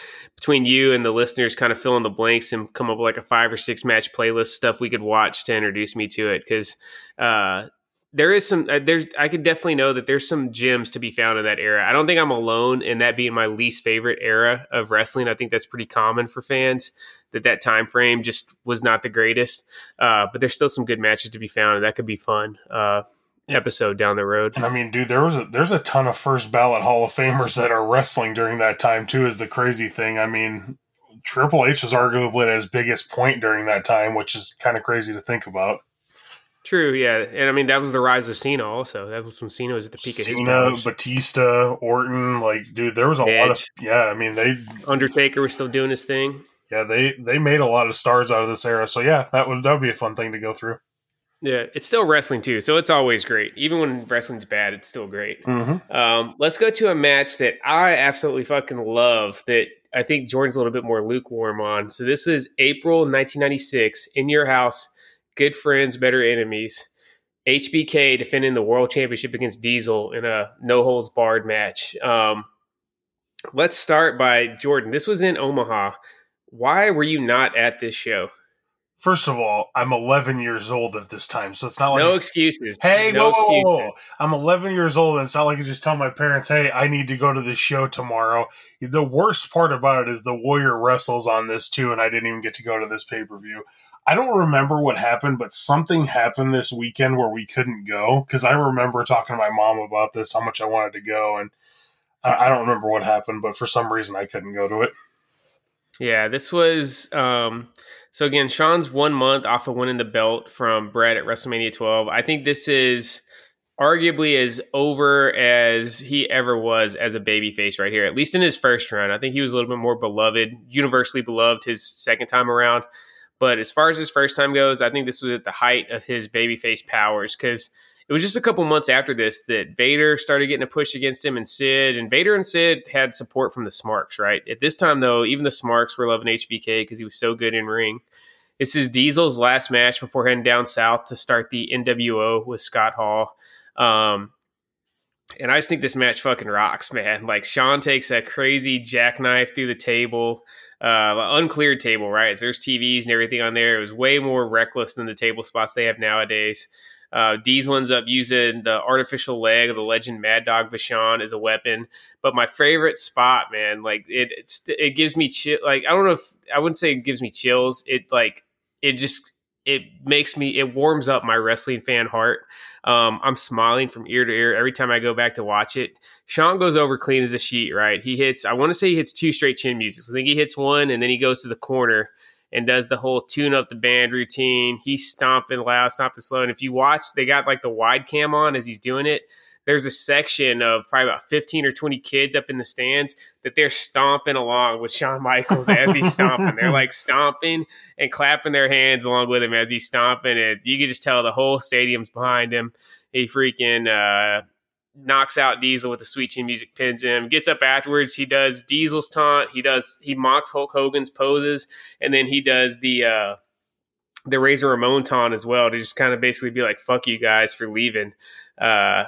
between you and the listeners kind of fill in the blanks and come up with like a five or six match playlist stuff we could watch to introduce me to it because uh, there is some uh, there's I could definitely know that there's some gems to be found in that era. I don't think I'm alone in that being my least favorite era of wrestling. I think that's pretty common for fans that that time frame just was not the greatest. Uh, but there's still some good matches to be found, and that could be fun. Episode down the road. And I mean, dude, there was a, there's a ton of first ballot Hall of Famers that are wrestling during that time too. Is the crazy thing. I mean, Triple H was arguably at his biggest point during that time, which is kind of crazy to think about. True, yeah, and I mean that was the rise of Cena. Also, that was when Cena was at the peak of his Cena, powers. Batista, Orton, like, dude, there was a lot of yeah. I mean, they Undertaker was still doing his thing. yeah they they made a lot of stars out of this era. So yeah, that would that would be a fun thing to go through. Yeah, it's still wrestling too, so it's always great. Even when wrestling's bad, it's still great. Mm-hmm. Um, let's go to a match that I absolutely fucking love. That I think Jordan's a little bit more lukewarm on. So this is April 1996 in your house. Good friends, better enemies. HBK defending the world championship against Diesel in a no holds barred match. Um, let's start by Jordan. This was in Omaha. Why were you not at this show? First of all, I'm 11 years old at this time, so it's not like No excuses. Hey, no whoa, excuses. whoa. I'm 11 years old, and it's not like I just tell my parents, hey, I need to go to this show tomorrow. The worst part about it is the Warrior wrestles on this too, and I didn't even get to go to this pay per view. I don't remember what happened, but something happened this weekend where we couldn't go because I remember talking to my mom about this, how much I wanted to go, and I I don't remember what happened, but for some reason I couldn't go to it. Yeah, this was um so again, Shawn's one month off of winning the belt from Bret at WrestleMania 12. I think this is arguably as over as he ever was as a babyface right here, at least in his first run. I think he was a little bit more beloved, universally beloved his second time around. But as far as his first time goes, I think this was at the height of his babyface powers because it was just a couple months after this that Vader started getting a push against him and Sid. And Vader and Sid had support from the Smarks, right? At this time, though, even the Smarks were loving HBK because he was so good in ring. This is Diesel's last match before heading down south to start the NWO with Scott Hall. Um, and I just think this match fucking rocks, man. Like Sean takes a crazy jackknife through the table, uh, uncleared table, right? So there's TVs and everything on there. It was way more reckless than the table spots they have nowadays. Uh, Diesel ends up using the artificial leg of the legend Mad Dog Vachon as a weapon. But my favorite spot, man, like it, it gives me chill. Like I don't know if I wouldn't say it gives me chills. It like it just it makes me it warms up my wrestling fan heart. Um, I'm smiling from ear to ear every time I go back to watch it. Shawn goes over clean as a sheet, right? He hits. I want to say he hits two straight chin musics. I think he hits one, and then he goes to the corner and does the whole tune up the band routine. He's stomping loud, stomping slow. And if you watch, they got like the wide cam on as he's doing it. There's a section of probably about 15 or 20 kids up in the stands that they're stomping along with Shawn Michaels as he's stomping. They're like stomping and clapping their hands along with him as he's stomping. And you can just tell the whole stadium's behind him. He freaking uh, knocks out Diesel with the sweet chin music, pins him, gets up afterwards. He does Diesel's taunt. He does, he mocks Hulk Hogan's poses. And then he does the, uh, the Razor Ramon taunt as well to just kind of basically be like, fuck you guys for leaving. Uh,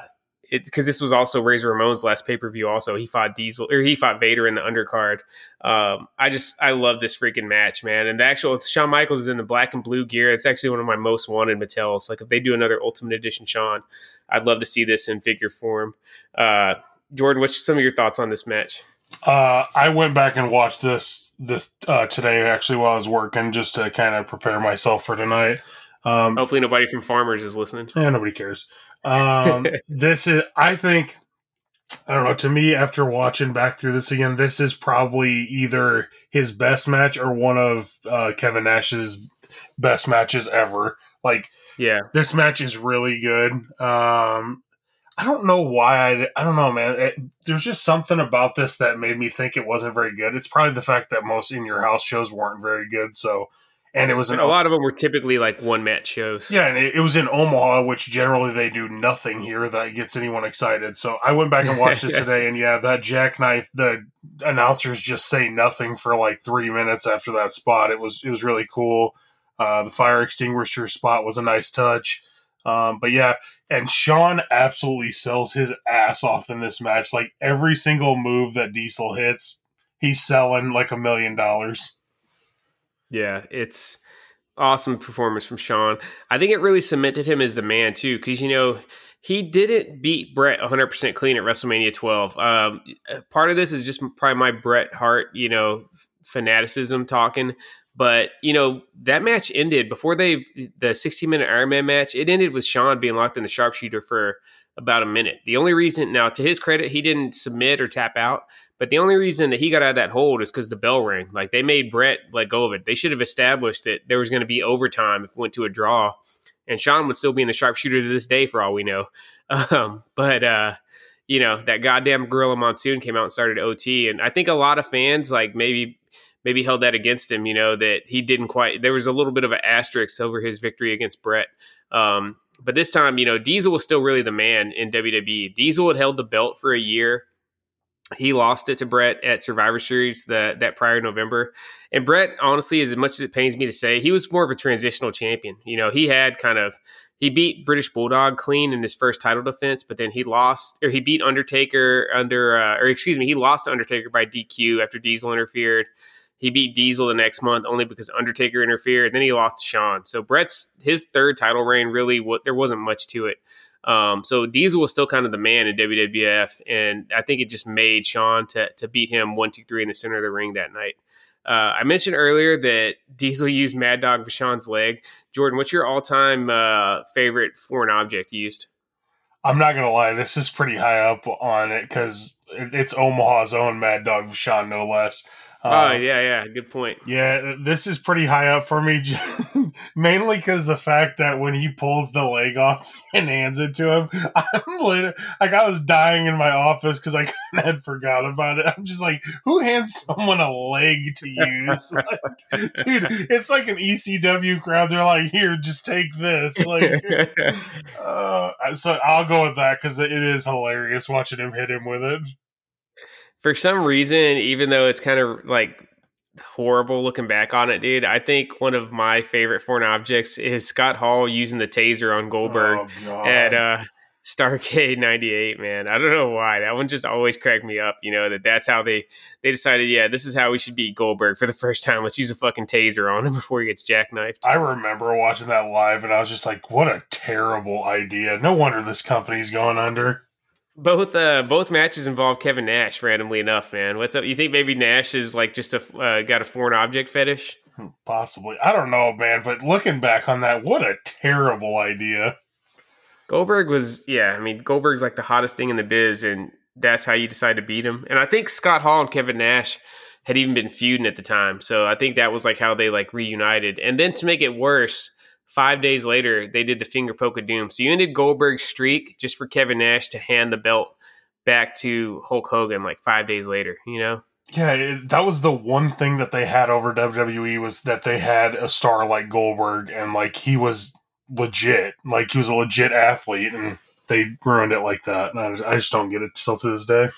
because this was also Razor Ramon's last pay per view. Also, he fought Diesel or he fought Vader in the undercard. Um, I just I love this freaking match, man. And the actual Shawn Michaels is in the black and blue gear. It's actually one of my most wanted Mattels. Like if they do another Ultimate Edition Shawn, I'd love to see this in figure form. Uh, Jordan, what's some of your thoughts on this match? Uh, I went back and watched this this uh, today actually while I was working just to kind of prepare myself for tonight. Um, Hopefully, nobody from Farmers is listening. Yeah, nobody cares. Um, this is, I think, I don't know. To me, after watching back through this again, this is probably either his best match or one of uh, Kevin Nash's best matches ever. Like, yeah, this match is really good. Um, I don't know why. I, I don't know, man. It, there's just something about this that made me think it wasn't very good. It's probably the fact that most in your house shows weren't very good. So, and it was an, a lot of them were typically like one match shows. Yeah, and it, it, was in Omaha, which generally they do nothing here that gets anyone excited. So I went back and watched it <laughs> today, and yeah, that jackknife, the announcers just say nothing for like three minutes after that spot. It was it was really cool. Uh, the fire extinguisher spot was a nice touch. Um, but yeah, and Shawn absolutely sells his ass off in this match. Like every single move that Diesel hits, he's selling like a million dollars. Yeah, it's awesome performance from Shawn. I think it really cemented him as the man too, because you know he didn't beat Bret 100 percent clean at WrestleMania 12. Um, part of this is just probably my Bret Hart, you know, fanaticism talking. But you know that match ended before they the 60 minute Iron Man match. It ended with Shawn being locked in the sharpshooter for about a minute. The only reason now, to his credit, he didn't submit or tap out. But the only reason that he got out of that hold is because the bell rang. Like they made Bret let go of it. They should have established that there was going to be overtime if it went to a draw, and Shawn would still be in the sharpshooter to this day for all we know. <laughs> Um, but uh, you know that goddamn Gorilla Monsoon came out and started OT, and I think a lot of fans like maybe maybe held that against him. You know that he didn't quite. There was a little bit of an asterisk over his victory against Bret. Um, but this time, you know, Diesel was still really the man in WWE. Diesel had held the belt for a year. He lost it to Bret at Survivor Series that that prior November. And Bret, honestly, as much as it pains me to say, he was more of a transitional champion. You know, he had kind of he beat British Bulldog clean in his first title defense, but then he lost or he beat Undertaker under uh, or excuse me, he lost Undertaker by DQ after Diesel interfered. He beat Diesel the next month only because Undertaker interfered. And then he lost to Shawn. So Bret's his third title reign really what there wasn't much to it. Um, so Diesel was still kind of the man in WWF, and I think it just made Shawn to to beat him one two three in the center of the ring that night. Uh, I mentioned earlier that Diesel used Mad Dog Vachon's leg. Jordan, what's your all time uh, favorite foreign object used? I'm not gonna lie, this is pretty high up on it because it's Omaha's own Mad Dog Vachon, no less. Oh uh, yeah, yeah, good point. Yeah, this is pretty high up for me, <laughs> mainly because the fact that when he pulls the leg off <laughs> and hands it to him, <laughs> I'm like, like I was dying in my office because I had forgot about it. I'm just like, who hands someone a leg to use? like, dude, it's like an ECW crowd. They're like, here, just take this. Like, uh, so I'll go with that because it is hilarious watching him hit him with it for some reason, even though it's kind of like horrible looking back on it, dude, I think one of my favorite foreign objects is Scott Hall using the taser on Goldberg oh, at uh, Starcade '98. Man, I don't know why that one just always cracked me up. You know that that's how they they decided. Yeah, this is how we should beat Goldberg for the first time. Let's use a fucking taser on him <laughs> before he gets jackknifed. I remember watching that live, and I was just like, "What a terrible idea! No wonder this company's going under." Both uh, both matches involve Kevin Nash. Randomly enough, man, what's up? You think maybe Nash is like just a uh, got a foreign object fetish? Hmm, possibly, I don't know, man. But looking back on that, what a terrible idea. Goldberg was, yeah. I mean, Goldberg's like the hottest thing in the biz, and that's how you decide to beat him. And I think Scott Hall and Kevin Nash had even been feuding at the time, so I think that was like how they like reunited. And then to make it worse, Five days later, they did the finger poke of doom. So you ended Goldberg's streak just for Kevin Nash to hand the belt back to Hulk Hogan like five days later, you know? Yeah, it, that was the one thing that they had over WWE was that they had a star like Goldberg and like he was legit, like he was a legit athlete, and they ruined it like that. And I, I just don't get it still to this day.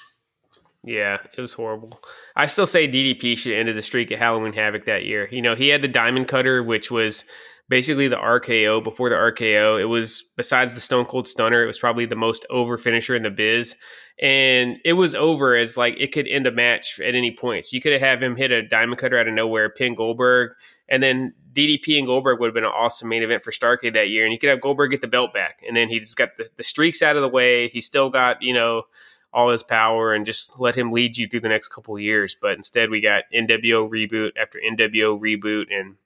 Yeah, it was horrible. I still say DDP should ended the streak at Halloween Havoc that year. You know, he had the Diamond Cutter, which was basically the RKO before the RKO. It was besides the Stone Cold Stunner, it was probably the most over finisher in the biz. And it was over as like it could end a match at any point. So you could have him hit a diamond cutter out of nowhere, pin Goldberg, and then DDP and Goldberg would have been an awesome main event for Starcade that year. And you could have Goldberg get the belt back. And then he just got the, the streaks out of the way. He still got, you know, all his power and just let him lead you through the next couple years. But instead, we got NWO reboot after NWO reboot, and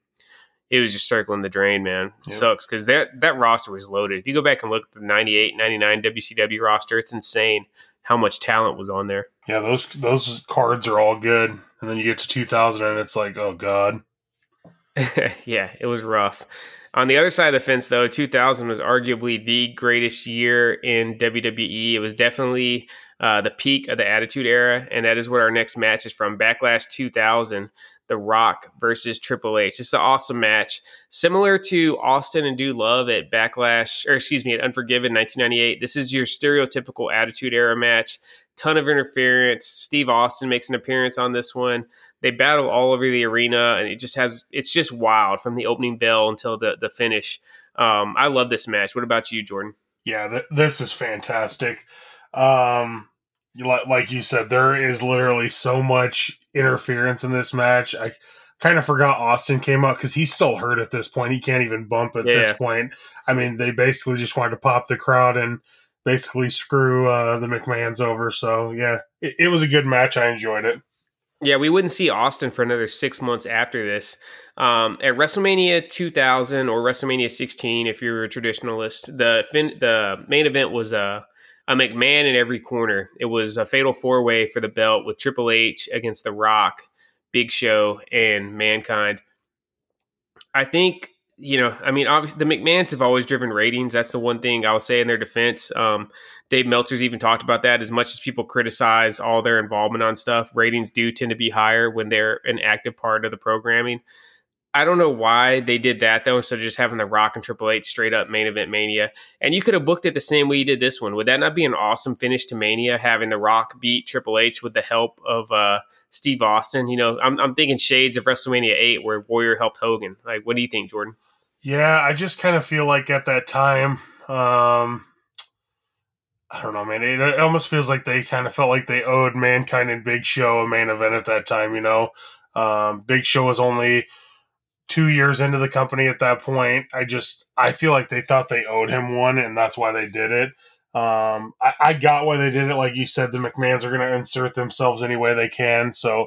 it was just circling the drain, man. It yep. sucks because that that roster was loaded. If you go back and look at the 98, 99 WCW roster, it's insane how much talent was on there. Yeah, those those cards are all good, and then you get to 2000 and it's like, oh god. <laughs> yeah, it was rough. On the other side of the fence, though, 2000 was arguably the greatest year in WWE. It was definitely uh, the peak of the Attitude Era, and that is what our next match is from Backlash 2000. The Rock versus Triple H. It's an awesome match, similar to Austin and Dude Love at Backlash, or excuse me, at Unforgiven 1998. This is your stereotypical Attitude Era match. Ton of interference. Steve Austin makes an appearance on this one. They battle all over the arena, and it just has it's just wild from the opening bell until the the finish. Um, I love this match. What about you, Jordan? Yeah, th- this is fantastic. Um, like you said, there is literally so much interference in this match. I kind of forgot Austin came up because he's still hurt at this point. He can't even bump at yeah. this point. I mean, they basically just wanted to pop the crowd and basically screw uh, the McMahons over. So yeah, it, it, was a good match. I enjoyed it. Yeah, we wouldn't see Austin for another six months after this. Um, at WrestleMania 2000 or WrestleMania 16, if you're a traditionalist, the fin- the main event was uh, a McMahon in every corner. It was a fatal four way for the belt with Triple H against The Rock, Big Show, and Mankind. I think you know, I mean, obviously the McMahons have always driven ratings. That's the one thing I'll say in their defense. Um, Dave Meltzer's even talked about that. As much as people criticize all their involvement on stuff, ratings do tend to be higher when they're an active part of the programming. I don't know why they did that though, instead of just having the Rock and Triple H straight up main event Mania. And you could have booked it the same way you did this one. Would that not be an awesome finish to Mania, having the Rock beat Triple H with the help of uh, Steve Austin? You know, I'm, I'm thinking shades of WrestleMania 8 where Warrior helped Hogan. Like, what do you think, Jordan? Yeah, I just kind of feel like at that time, um, I don't know, man. It, it, almost feels like they kind of felt like they owed Mankind and Big Show a main event at that time. You know, um, Big Show was only two years into the company at that point. I just I feel like they thought they owed him one, and that's why they did it. Um, I, I, got why they did it. Like you said, the McMahons are going to insert themselves any way they can. So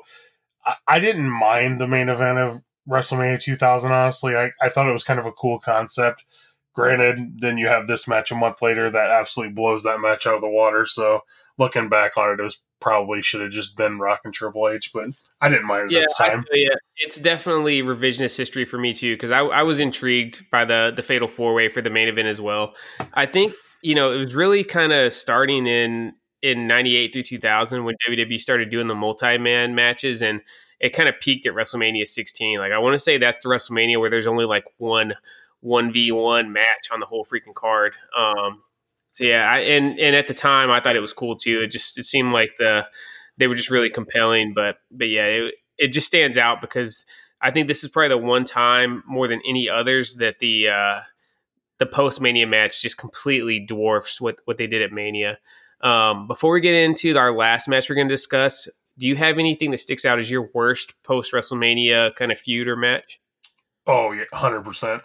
I, I, didn't mind the main event of WrestleMania 2000. Honestly, I, I thought it was kind of a cool concept. Granted, then you have this match a month later that absolutely blows that match out of the water. So looking back on it, it was probably should have just been Rock and Triple H, but I didn't mind it yeah, this time. Yeah, it's definitely revisionist history for me too because I, I was intrigued by the the Fatal Four Way for the main event as well. I think you know it was really kind of starting in in '98 through 2000 when WWE started doing the multi man matches and it kind of peaked at WrestleMania 16. Like I want to say that's the WrestleMania where there's only like one one v one match on the whole freaking card. Um, so yeah, I, and and at the time I thought it was cool too. It just it seemed like the they were just really compelling. But but yeah, it, it just stands out because I think this is probably the one time more than any others that the uh, the post Mania match just completely dwarfs what what they did at Mania. Um, before we get into our last match, we're going to discuss. Do you have anything that sticks out as your worst post WrestleMania kind of feud or match? Oh yeah, hundred percent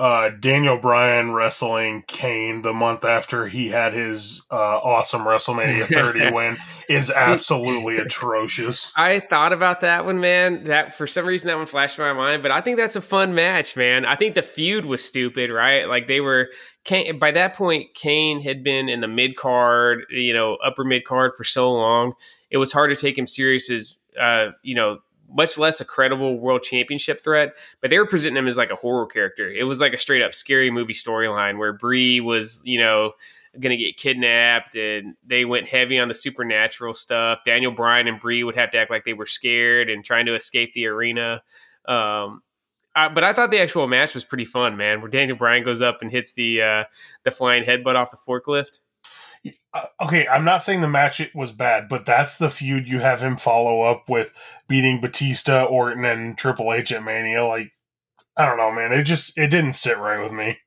uh, Daniel Bryan wrestling Kane the month after he had his uh, awesome WrestleMania <laughs> 30 win is absolutely atrocious. <laughs> I thought about that one, man. That for some reason that one flashed my mind, but I think that's a fun match, man. I think the feud was stupid, right? Like they were Kane, by that point, Kane had been in the mid card, you know, upper mid card for so long. It was hard to take him serious as, uh, you know, much less a credible world championship threat. But they were presenting him as like a horror character. It was like a straight up scary movie storyline where Brie was, you know, going to get kidnapped, and they went heavy on the supernatural stuff. Daniel Bryan and Brie would have to act like they were scared and trying to escape the arena. Um, I, but I thought the actual match was pretty fun, man. Where Daniel Bryan goes up and hits the uh, the flying headbutt off the forklift. Uh, okay, I'm not saying the match was bad, but that's the feud you have him follow up with beating Batista, Orton, and Triple H at Mania. Like, I don't know, man. It just it didn't sit right with me.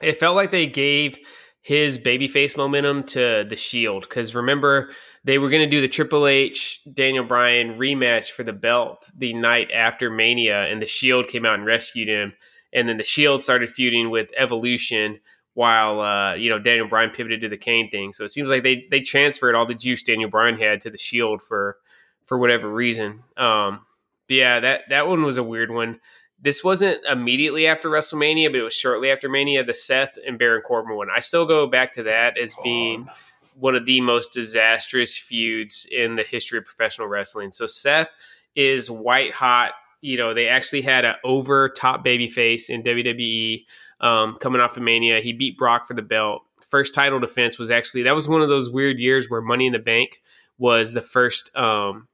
It felt like they gave his babyface momentum to the Shield because remember they were going to do the Triple H Daniel Bryan rematch for the belt the night after Mania, and the Shield came out and rescued him, and then the Shield started feuding with Evolution while uh, you know Daniel Bryan pivoted to the Kane thing. So it seems like they they transferred all the juice Daniel Bryan had to the Shield for for whatever reason. Um, but yeah, that that one was a weird one. This wasn't immediately after WrestleMania, but it was shortly after Mania. The Seth and Baron Corbin one. I still go back to that as being one of the most disastrous feuds in the history of professional wrestling. So Seth is white hot you know, they actually had an over top baby face in WWE um, coming off of Mania. He beat Brock for the belt. First title defense was actually that was one of those weird years where Money in the Bank was the first um,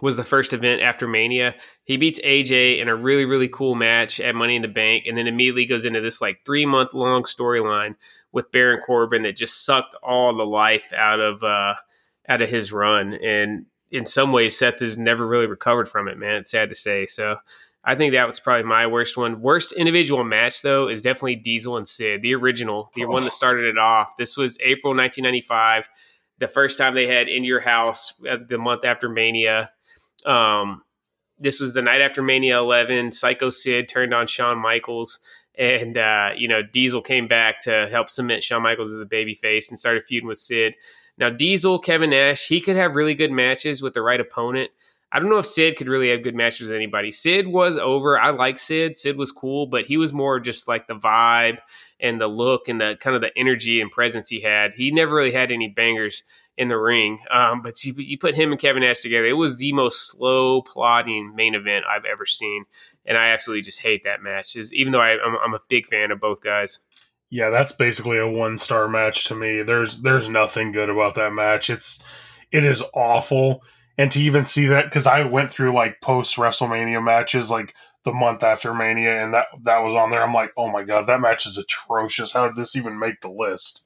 was the first event after Mania. He beats AJ in a really really cool match at Money in the Bank, and then immediately goes into this like three month long storyline with Baron Corbin that just sucked all the life out of uh, out of his run. And in some ways, Seth has never really recovered from it. Man, it's sad to say. So I think that was probably my worst one. Worst individual match though is definitely Diesel and Sid, the original, the oh. one that started it off. This was April 1995, the first time they had in your house uh, the month after Mania. Um, this was the night after Mania 11. Psycho Sid turned on Shawn Michaels, and uh, you know Diesel came back to help cement Shawn Michaels as a babyface and started feuding with Sid. Now Diesel, Kevin Nash, he could have really good matches with the right opponent. I don't know if Sid could really have good matches with anybody. Sid was over. I like Sid. Sid was cool, but he was more just like the vibe and the look and the kind of the energy and presence he had. He never really had any bangers in the ring. Um, but you, you, put him and Kevin Nash together, it was the most slow plodding main event I've ever seen, and I absolutely just hate that match. Even though I, I'm, I'm a big fan of both guys. Yeah, that's basically a one star match to me. There's there's nothing good about that match. It's it is awful, and to even see that because I went through like post WrestleMania matches like the month after Mania, and that that was on there. I'm like, oh my god, that match is atrocious. How did this even make the list?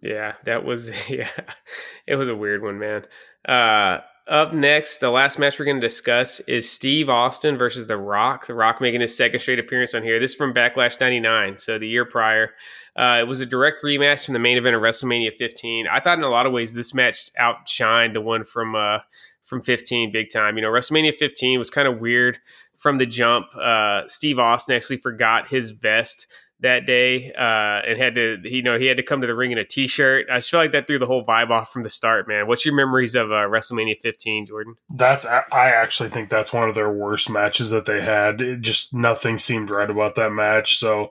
Yeah, that was <laughs> yeah, it was a weird one, man. Uh, up next, the last match we're going to discuss is Steve Austin versus The Rock. The Rock making his second straight appearance on here. This is from Backlash '99, so the year prior. Uh, it was a direct rematch from the main event of WrestleMania 15. I thought in a lot of ways this match outshined the one from uh, from 15 big time. You know, WrestleMania 15 was kind of weird from the jump. Uh, Steve Austin actually forgot his vest that day uh, and had to you know he had to come to the ring in a t-shirt. I just feel like that threw the whole vibe off from the start man. What's your memories of uh, wrestlemania 15 jordan? That's i actually think that's one of their worst matches that they had. It just nothing seemed right about that match. So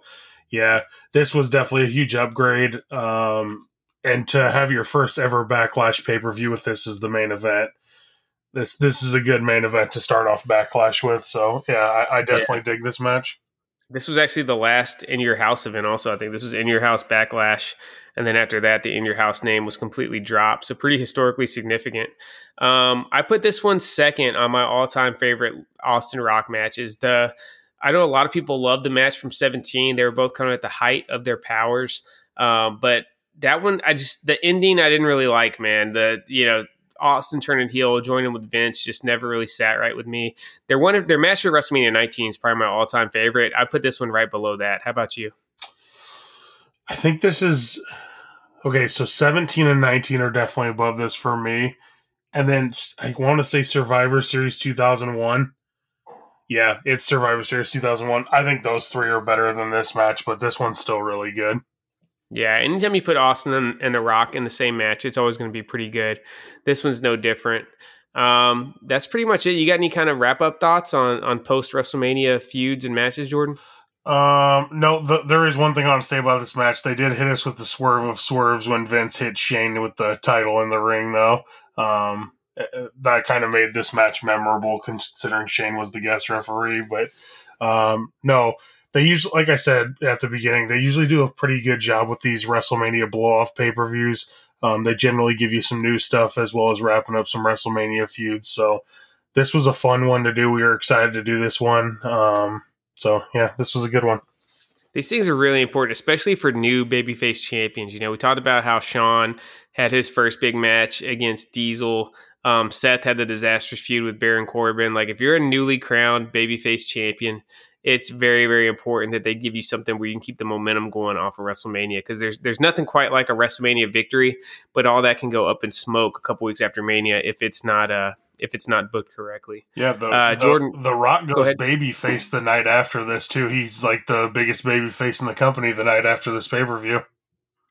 yeah this was definitely a huge upgrade. Um, and to have your first ever backlash pay-per-view with this as the main event this this is a good main event to start off backlash with. So yeah i, I definitely yeah. dig this match this was actually the last in your house event. Also, I think this was in your house backlash, and then after that, the in your house name was completely dropped. So pretty historically significant. Um, I put this one second on my all time favorite Austin Rock matches. The I know a lot of people love the match from 17. They were both kind of at the height of their powers, um, but that one I just the ending I didn't really like. Man, the you know Austin turning heel, joining with Vince, just never really sat right with me. Their one of their match at WrestleMania 19 is probably my all time favorite. I put this one right below that. How about you? I think this is okay. So 17 and 19 are definitely above this for me, and then I want to say Survivor Series 2001. Yeah, it's Survivor Series 2001. I think those three are better than this match, but this one's still really good. Yeah, anytime you put Austin and, and The Rock in the same match, it's always going to be pretty good. This one's no different. Um, that's pretty much it. You got any kind of wrap up thoughts on on post WrestleMania feuds and matches, Jordan? Um, no, the, there is one thing I want to say about this match. They did hit us with the swerve of swerves when Vince hit Shane with the title in the ring, though. Um, eh, eh, that kind of made this match memorable considering Shane was the guest referee. But um, no, they usually, like I said at the beginning, they usually do a pretty good job with these WrestleMania blow off pay per views. Um, they generally give you some new stuff as well as wrapping up some WrestleMania feuds. So this was a fun one to do. We were excited to do this one. Um, so yeah, this was a good one. These things are really important, especially for new babyface champions. You know, we talked about how Shawn had his first big match against Diesel. Um, Seth had the disastrous feud with Baron Corbin. Like, if you're a newly crowned babyface champion, it's very very important that they give you something where you can keep the momentum going off of WrestleMania because there's there's nothing quite like a WrestleMania victory, but all that can go up in smoke a couple weeks after Mania if it's not uh if it's not booked correctly. Yeah, the, uh, Jordan the, the Rock goes go babyface the night after this too. He's like the biggest baby face in the company the night after this pay per view.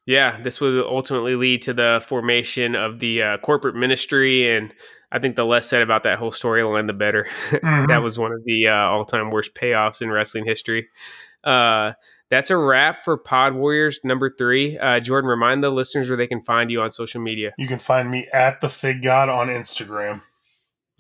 Yeah, this would ultimately lead to the formation of the uh, corporate ministry and I think the less said about that whole storyline, the better. <laughs> Mm-hmm. that was one of the uh, all time worst payoffs in wrestling history. Uh, that's a wrap for Pod Warriors number three. Uh, Jordan, remind the listeners where they can find you on social media. You can find me at the Fig God on Instagram.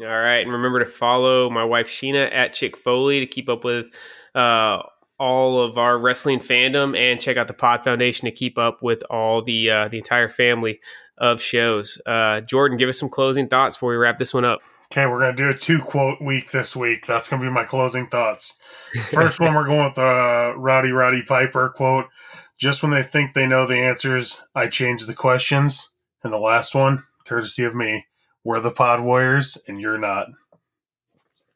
All right, and remember to follow my wife Sheena at Chick Foley to keep up with uh, all of our wrestling fandom, and check out the Pod Foundation to keep up with all the uh, the entire family of shows. Uh, Jordan, give us some closing thoughts before we wrap this one up. Okay, we're gonna do a two quote week this week. That's gonna be my closing thoughts. <laughs> First one, we're going with uh, Roddy Roddy Piper quote. Just when they think they know the answers, I change the questions. And the last one, courtesy of me. We're the Pod Warriors, and you're not.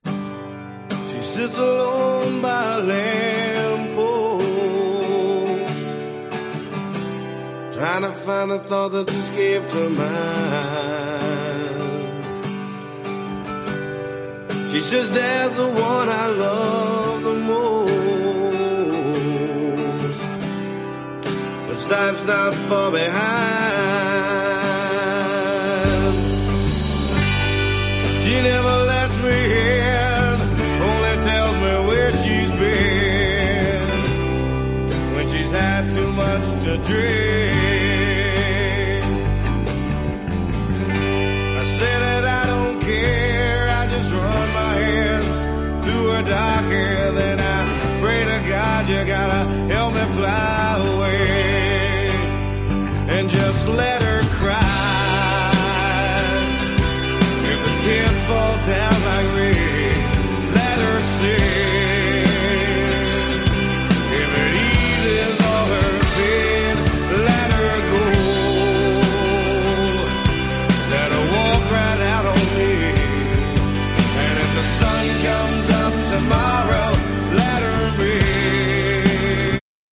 She sits alone by a trying to find a thought that's escaped her mind. She says, there's the one I love the most, but Stipe's not far behind. She never lets me in, only tells me where she's been when she's had too much to drink. Say that I